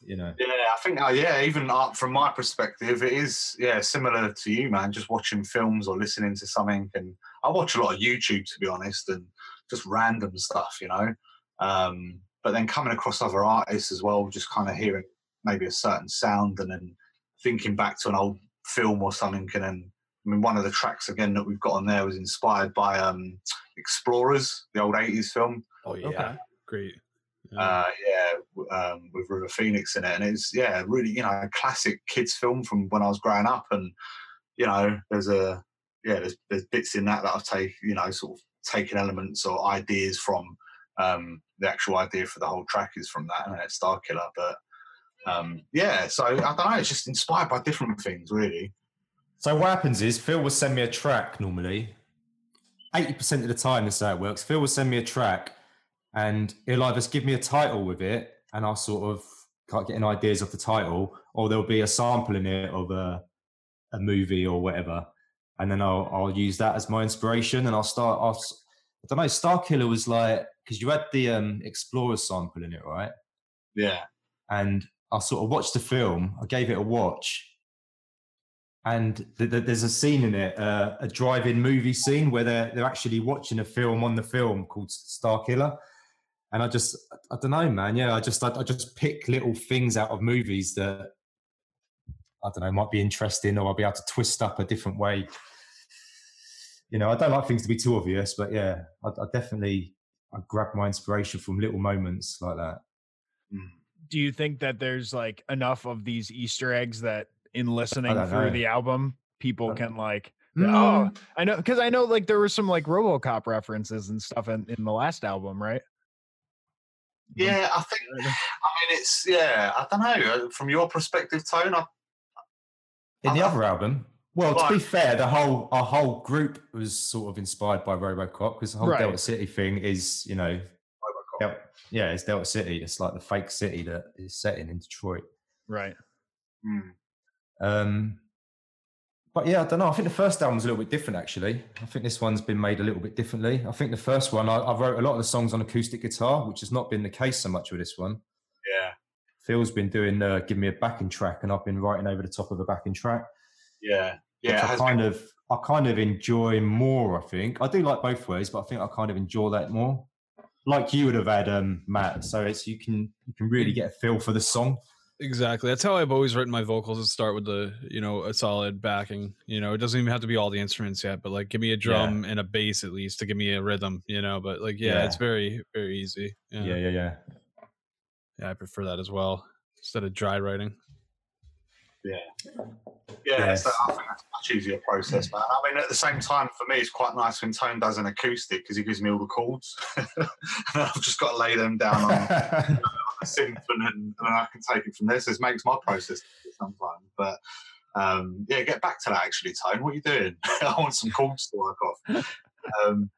You know. Yeah, I think, uh, yeah, even uh, from my perspective, it is, yeah, similar to you, man. Just watching films or listening to something. And I watch a lot of YouTube, to be honest, and just random stuff, you know. Um, but then coming across other artists as well, just kind of hearing maybe a certain sound and then thinking back to an old film or something. And then, I mean, one of the tracks again that we've got on there was inspired by um, Explorers, the old 80s film. Oh yeah. Okay. Great. Yeah. uh, yeah, um, with River Phoenix in it, and it's yeah, really you know a classic kids film from when I was growing up, and you know there's a yeah there's, there's bits in that that I've taken you know sort of taken elements or ideas from um, the actual idea for the whole track is from that, and it's Star Killer, but um, yeah, so I don't know, it's just inspired by different things really. So what happens is Phil will send me a track normally. 80% of the time, this is how it works. Phil will send me a track and he'll either give me a title with it and I'll sort of start getting ideas of the title, or there'll be a sample in it of a a movie or whatever, and then I'll I'll use that as my inspiration, and I'll start. Off. I'll, I don't know. Star Killer was like because you had the um, Explorer sample in it, right? Yeah. and I sort of watched the film. I gave it a watch, and th- th- there's a scene in it, uh, a drive-in movie scene where they're they're actually watching a film on the film called Star Killer, and I just I don't know, man. Yeah, I just I, I just pick little things out of movies that I don't know might be interesting, or I'll be able to twist up a different way. You know, I don't like things to be too obvious, but yeah, I, I definitely I grab my inspiration from little moments like that. Do you think that there's like enough of these Easter eggs that in listening through know. the album, people can like, Mm. oh, I know, because I know like there were some like RoboCop references and stuff in, in the last album, right? Yeah, I think. I mean, it's yeah. I don't know. uh, From your perspective, Tone, I, In the Uh, other album, well, to be fair, the whole our whole group was sort of inspired by RoboCop because the whole Right. Delta City thing is, you know, Del- yeah, it's Delta City. It's like the fake city that is set in in Detroit. Right. Hmm. Um, but yeah, I don't know. I think the first album was a little bit different, actually. I think this one's been made a little bit differently. I think the first one, I, I wrote a lot of the songs on acoustic guitar, which has not been the case so much with this one. yeah, Phil's been doing, uh, give me a backing track, and I've been writing over the top of a backing track. yeah, yeah. which I kind been- of I kind of enjoy more. I think I do like both ways, but I think I kind of enjoy that more. Like you would have had, um, Matt. So it's you can you can really get a feel for the song. Exactly. That's how I've always written my vocals. Is start with the you know a solid backing. You know, it doesn't even have to be all the instruments yet, but like give me a drum and a bass at least to give me a rhythm. You know, but like yeah, it's very very easy. Yeah. Yeah, yeah, yeah. Yeah, I prefer that as well instead of dry writing. Yeah. Yeah, Yes. so I think that's a much easier process, man. I mean, at the same time, for me, it's quite nice when Tone does an acoustic because he gives me all the chords. and I've just got to lay them down on a synth and and I can take it from there. So it makes my process sometimes. But um, yeah, get back to that actually, Tone. What are you doing? I want some chords to work off. Um,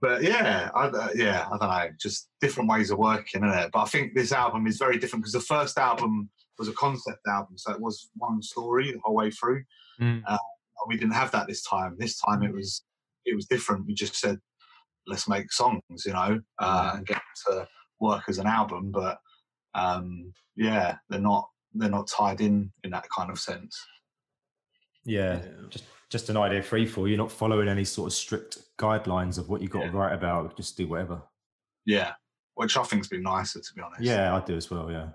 but yeah, I, uh, yeah, I don't know, just different ways of working, isn't it? But I think this album is very different because the first album was a concept album, so it was one story the whole way through. Mm. Uh, and we didn't have that this time. This time it was it was different. We just said, let's make songs, you know, uh, and get to work as an album. But um, yeah, they're not they're not tied in in that kind of sense. yeah, just just an idea free for you. You're not following any sort of strict guidelines of what you got to write about. Just do whatever. Yeah, which I think's been nicer to be honest. Yeah, I do as well. Yeah,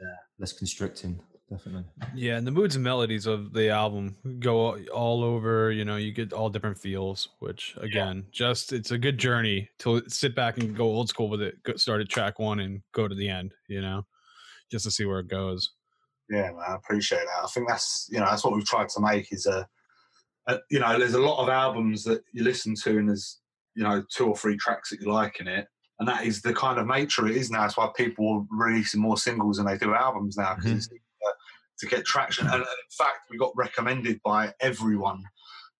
Yeah. less constricting, definitely. Yeah, and the moods and melodies of the album go all- all over. You know, you get all different feels, which again, just it's a good journey to sit back and go old school with it. Go, start at track one and go to the end. You know, just to see where it goes. Yeah, man, I appreciate that. I think that's you know that's what we've tried to make is a, a you know there's a lot of albums that you listen to and there's you know two or three tracks that you like in it, and that is the kind of nature it is now. That's why people are releasing more singles than they do albums now because Mhm. it's easier to get traction. And, in fact, we got recommended by everyone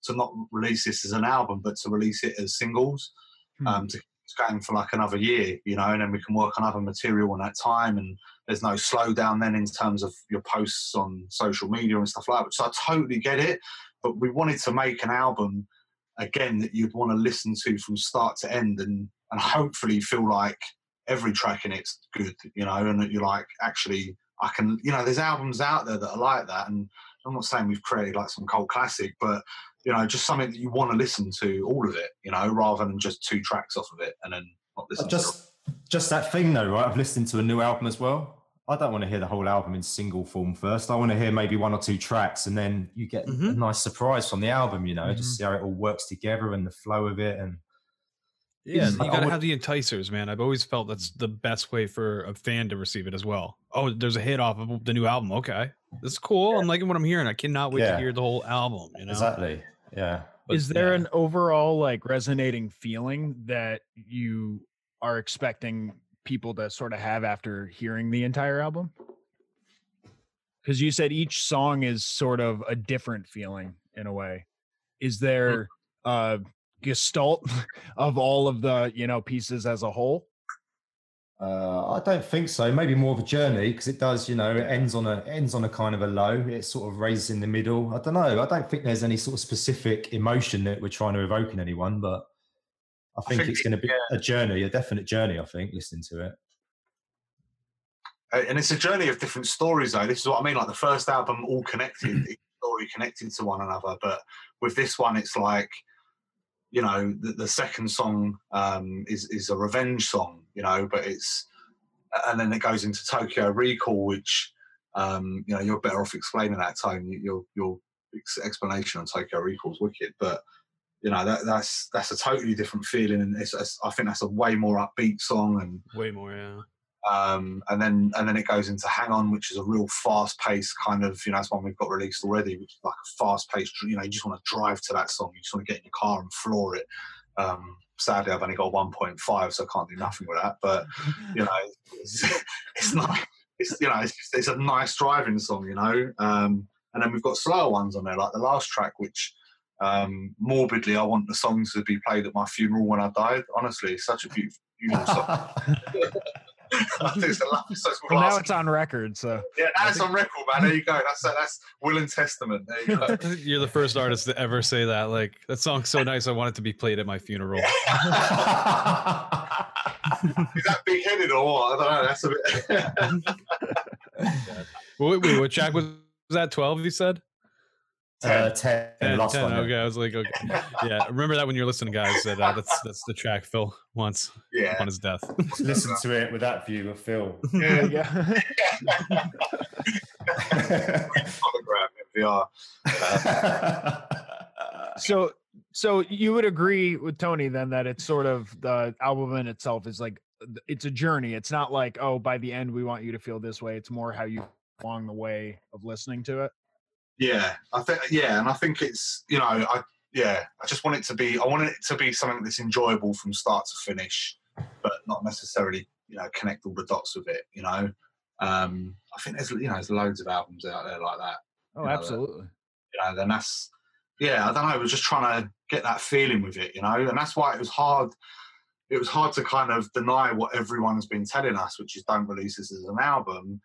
to not release this as an album, but to release it as singles. Um, to going for like another year, you know, and then we can work on other material in that time. And there's no slowdown then in terms of your posts on social media and stuff like that. So I totally get it. But we wanted to make an album again that you'd want to listen to from start to end and and hopefully feel like every track in it's good, you know, and that you're like, actually, I can, you know, there's albums out there that are like that. And I'm not saying we've created like some cult classic, but you know, just something that you want to listen to all of it, you know, rather than just two tracks off of it and then not listen to just just that thing though, right? I've listened to a new album as well. I don't want to hear the whole album in single form first. I want to hear maybe one or two tracks, and then you get a Mhm. nice surprise from the album. You know, Mhm. just see how it all works together and the flow of it. And Yeah, Is- you gotta would- have the enticers, man. I've always felt that's the best way for a fan to receive it as well. Oh, there's a hit off of the new album. Okay, this is cool. I'm liking what I'm hearing. I cannot wait Yeah. to hear the whole album. You know, exactly, yeah. But, Is there yeah. an overall like resonating feeling that you are expecting people to sort of have after hearing the entire album? Because you said each song is sort of a different feeling in a way. Is there a uh, gestalt of all of the you know pieces as a whole? Uh, I don't think so. Maybe more of a journey because it does, you know, it ends on a ends on a kind of a low. It sort of raises in the middle. I don't know. I don't think there's any sort of specific emotion that we're trying to evoke in anyone, but I think, think it's going to be a journey, a definite journey. I think listening to it. Uh, and it's a journey of different stories though this is what i mean like the first album all connected each story connected to one another but with this one it's like you know the, the second song um is is a revenge song you know but it's and then it goes into tokyo recall which um you know you're better off explaining that tone You- your your explanation on tokyo recall is wicked but you know that that's that's a totally different feeling and it's, it's i think that's a way more upbeat song and Way more, yeah. Um, and then and then it goes into Hang On, which is a real fast paced kind of you know that's one we've got released already, which is like a fast paced you know you just want to drive to that song, you just want to get in your car and floor it. Um, sadly, I've only got 1.5, so I can't do nothing with that. But you know, it's, it's not it's you know it's, it's a nice driving song, you know. Um, and then we've got slower ones on there, like the last track, which um, morbidly I want the songs to be played at my funeral when I died. Honestly, it's such a beautiful funeral song. I think it's the last, Well, now it's on record, so yeah, that's on record, man. There you go. That's that's will and testament. There you go. You're the first artist to ever say that. Like that song's so nice, I want it to be played at my funeral. Is that big headed or what? I don't know. That's a bit. wait, wait, what track was, was that? Twelve? You said? Uh, 10, the 10, last 10, one. Okay, I was like, okay, yeah. Remember that when you're listening, guys. That uh, that's that's the track Phil wants Yeah. upon his death. Listen to it with that view of Phil. Yeah. yeah. Hologram in VR. so so you would agree with Tony then that it's sort of the album in itself is like it's a journey. It's not like oh by the end we want you to feel this way. It's more how you along the way of listening to it. Yeah, I think yeah, and I think it's you know I yeah I just want it to be I want it to be something that's enjoyable from start to finish, but not necessarily you know connect all the dots with it. You know, um, I think there's you know there's loads of albums out there like that. Oh, You know, that- absolutely. you know, then that's yeah, I don't know. We're just trying to get that feeling with it, you know, and that's why it was hard. It was hard to kind of deny what everyone's been telling us, which is don't release this as an album.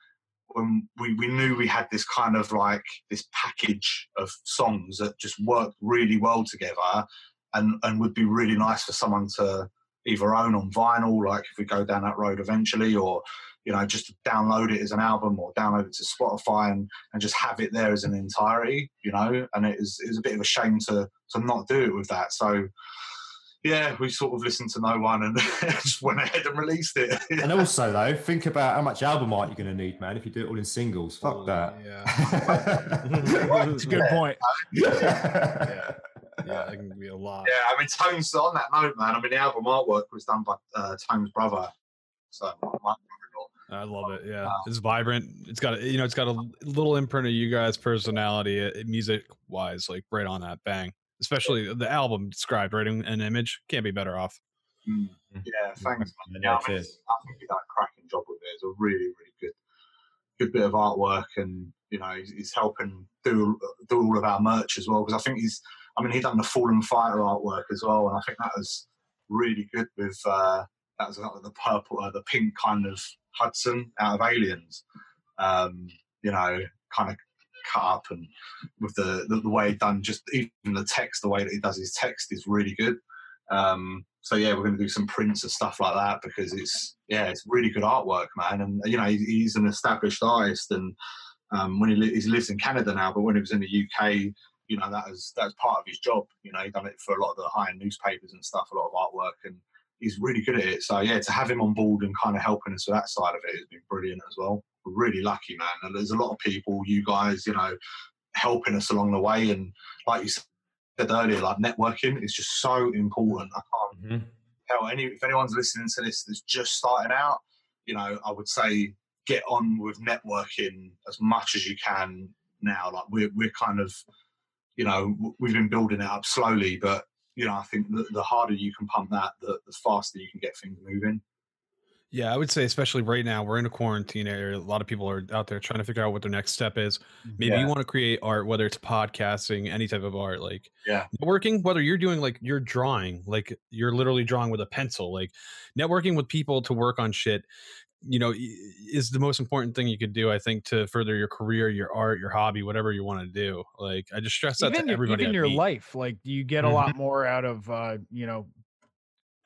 When we, we knew we had this kind of like this package of songs that just worked really well together and, and would be really nice for someone to either own on vinyl, like if we go down that road eventually, or you know, just download it as an album or download it to Spotify and, and just have it there as an entirety, you know. And it is it was a bit of a shame to to not do it with that. So yeah, we sort of listened to no one and just went ahead and released it. and also, though, think about how much album art you're going to need, man, if you do it all in singles. Fuck that. Yeah. It's a good point. yeah. Yeah, it can be a lot. Yeah, I mean, Tone's on that note, man. I mean, the album artwork was done by uh, Tone's brother. So, my, my I love it. Yeah, it's vibrant. It's got a, you know, it's got a little imprint of you guys' personality, uh, music wise, like right on that bang. Especially the album described, right? in An image can't be better off. Mm. Yeah, thanks. Man. Yeah, Yeah, I, mean, cheers. I think you've done a cracking job with it. It's a really, really good, good bit of artwork, and you know, he's, he's helping do do all of our merch as well. Because I think he's, I mean, he done the Fallen Fighter artwork as well, and I think that was really good. With uh, that was like the purple, uh, the pink kind of Hudson out of Aliens. Um, you know, kind of cut up and with the, the the way done just even the text the way that he does his text is really good. Um so yeah we're going to do some prints and stuff like that because it's yeah it's really good artwork man. And you know he, he's an established artist and um when he, he lives in canada now but when he was in the uk you know that was that was part of his job. You know he done it for a lot of the high end newspapers and stuff a lot of artwork and he's really good at it. So yeah to have him on board and kind of helping us with that side of it has been brilliant as well really lucky man. And there's a lot of people you guys you know helping us along the way. And like you said earlier like networking is just so important. I can't Mhm. tell any if anyone's listening to this that's just starting out you know i would say get on with networking as much as you can now. Like we're, we're kind of you know we've been building it up slowly but you know i think the, the harder you can pump that the, the faster you can get things moving Yeah, I would say especially right now we're in a quarantine area. A lot of people are out there trying to figure out what their next step is. Maybe Yeah. you want to create art, whether it's podcasting, any type of art, like Yeah. networking. Whether you're doing like you're drawing, like you're literally drawing with a pencil, like networking with people to work on shit. You know, is the most important thing you could do. I think to further your career, your art, your hobby, whatever you want to do. Like I just stress that even to your, everybody. even I your meet. life, like you get a lot more out of uh, you know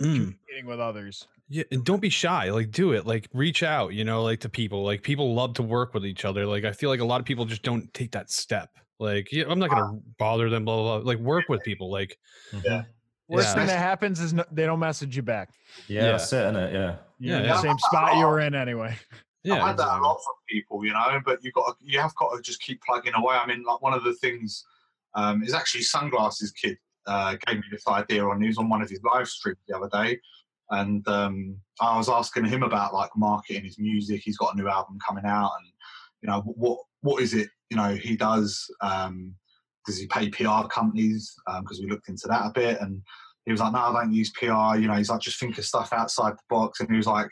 Mm. communicating with others. Yeah, and don't be shy. Like, do it. Like, reach out. You know, like to people. Like, people love to work with each other. Like, I feel like a lot of people just don't take that step. Like, yeah, I'm not gonna bother them. Blah blah. blah. Like, work with people. Like, Yeah. Worst Yeah. thing that happens is no, they don't message you back. Yeah, Yeah. that's it, isn't it? Yeah. You're Yeah, yeah. same spot you were in anyway. yeah, I've had that a lot from people, you know, but you got to, you have got to just keep plugging away. I mean, like one of the things um, is actually sunglasses kid uh, gave me this idea on. He was on one of his live streams the other day, and um, I was asking him about like marketing his music. He's got a new album coming out, and you know what what is it? You know he does. Um, does he pay PR companies? Because we looked into that a bit, and he was like, "No, I don't use PR." You know, he's like, "Just think of stuff outside the box," and he was like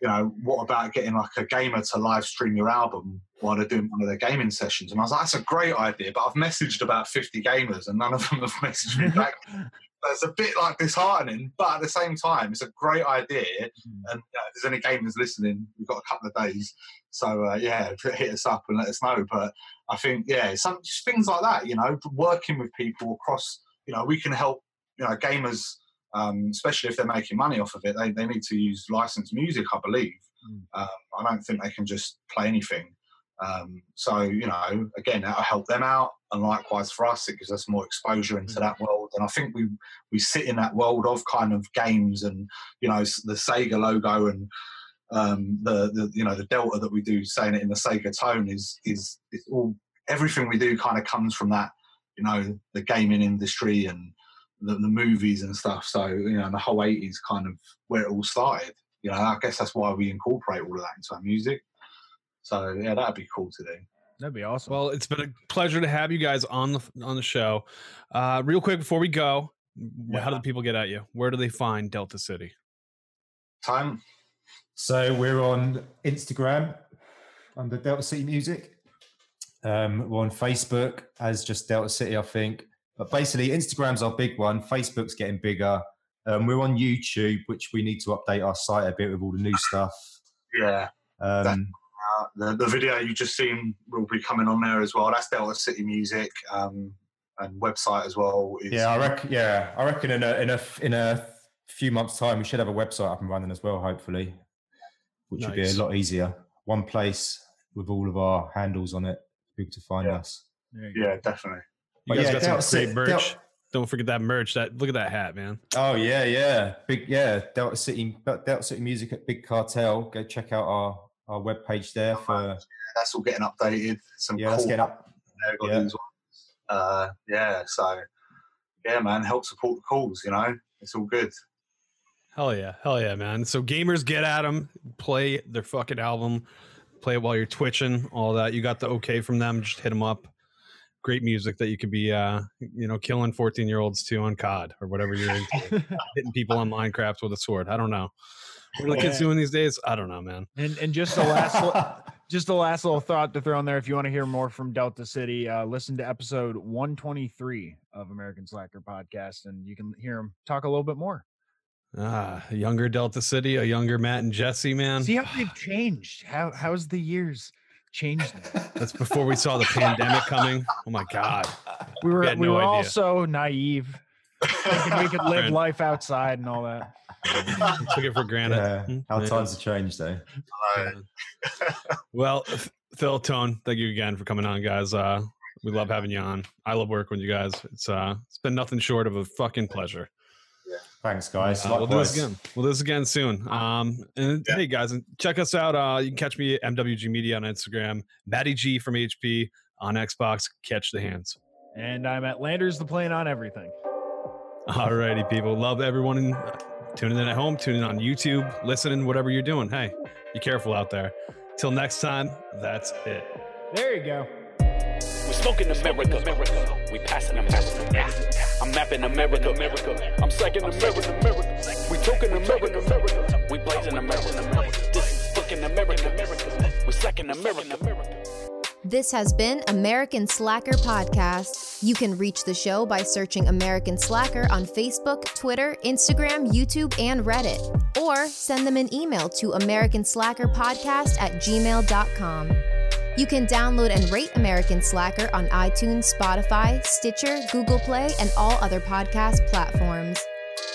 you know, what about getting like a gamer to live stream your album while they're doing one of their gaming sessions? And I was like, that's a great idea, but I've messaged about 50 gamers and none of them have messaged me back. It's a bit like disheartening, but at the same time, it's a great idea. And uh, if there's any gamers listening, we've got a couple of days. So, uh, yeah, hit us up and let us know. But I think, yeah, some just things like that, you know, working with people across, you know, we can help, you know, gamers um, especially if they're making money off of it, they, they need to use licensed music, I believe. Mm. Um, I don't think they can just play anything. Um, so, you know, again, that'll help them out. And likewise for us, it gives us more exposure into that world. And I think we, we sit in that world of kind of games and, you know, the Sega logo and um, the, the, you know, the Delta that we do saying it in the Sega tone is, is, it's all, everything we do kind of comes from that, you know, the gaming industry and, the, the movies and stuff. So you know, the whole '80s kind of where it all started. You know, I guess that's why we incorporate all of that into our music. So yeah, that'd be cool to do. That'd be awesome. Well, it's been a pleasure to have you guys on the on the show. Uh, real quick before we go, how do the people get at you? Where do they find Delta City? Time. So we're on Instagram under Delta City Music. Um, we're on Facebook as just Delta City, I think. But basically, Instagram's our big one. Facebook's getting bigger. Um, we're on YouTube, which we need to update our site a bit with all the new stuff. Yeah. Um, The, the video you just seen will be coming on there as well. That's Delta City Music um, and website as well. Is, yeah, I reckon. Yeah, I reckon in a in a in a few months' time, we should have a website up and running as well. Hopefully, which would be a lot easier. One place with all of our handles on it, for people to find Yeah. us. There you go. Yeah, definitely. You But guys yeah, got Delta some great City- merch. Del- Don't forget that merch. That look at that hat, man. Oh yeah, yeah, big yeah. Delta City, Delta City Music at Big Cartel. Go check out our our web page there for That's all getting updated. Some yeah. cool Let's get up. there, got Yeah. these. Uh, yeah, so yeah, man, help support the calls. You know, it's all good. Hell yeah, hell yeah, man. So gamers get at them, play their fucking album, play it while you're twitching, all that. You got the okay from them, just hit them up. Great music that you could be, uh, you know, killing 14 year olds too on COD or whatever you're into. Hitting people on Minecraft with a sword. I don't know. What are the kids doing these days? I don't know, man. And and just the last just the last little thought to throw in there. If you want to hear more from Delta City, uh, listen to episode 123 of American Slacker podcast, and you can hear him talk a little bit more. Ah, younger Delta City, a younger Matt and Jesse, man. See how they've changed. How how's the years changed? them? That's before we saw the pandemic coming. Oh my god. We were had we no were all so naive, thinking we could live life outside and all that. Took it for granted. Yeah, Hmm, how yeah. times have changed though. Uh, Well, Th- Phil Tone, thank you again for coming on, guys. Uh, we love having you on. I love working with you guys. It's uh, it's been nothing short of a fucking pleasure. Yeah. Thanks, guys. Uh, we'll do this again. We'll do this again soon. Um, and hey guys, check us out. Uh, you can catch me at MWG Media on Instagram, Matty G from HP on Xbox. Catch the hands. And I'm at Landers the plane on everything. Alrighty, people. Love everyone in, tuning in at home, tuning on YouTube, listening, whatever you're doing. Hey, be careful out there. Till next time, that's it. There you go. We smoking America. America. We passing America. Yeah. I'm mapping America, America. I'm second America, America. We talking America, America. We blazing America, America. This is fucking America, America. We second America, America. This has been American Slacker Podcast. You can reach the show by searching American Slacker on Facebook, Twitter, Instagram, YouTube, and Reddit. Or send them an email to AmericanSlackerPodcast at gmail.com. You can download and rate American Slacker on iTunes, Spotify, Stitcher, Google Play, and all other podcast platforms.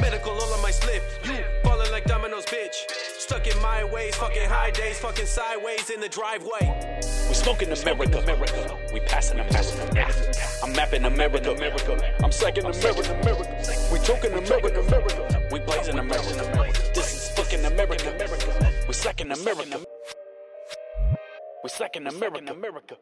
Medical all on my slip. You falling like dominoes, bitch. Stuck in my ways, fucking high days, fucking sideways in the driveway. We smoking America, America. We passing America. I'm mapping America, America. I'm second America, America. We talking America, America. We blazing America, America. This is fucking America, America. We second America. We second America, America.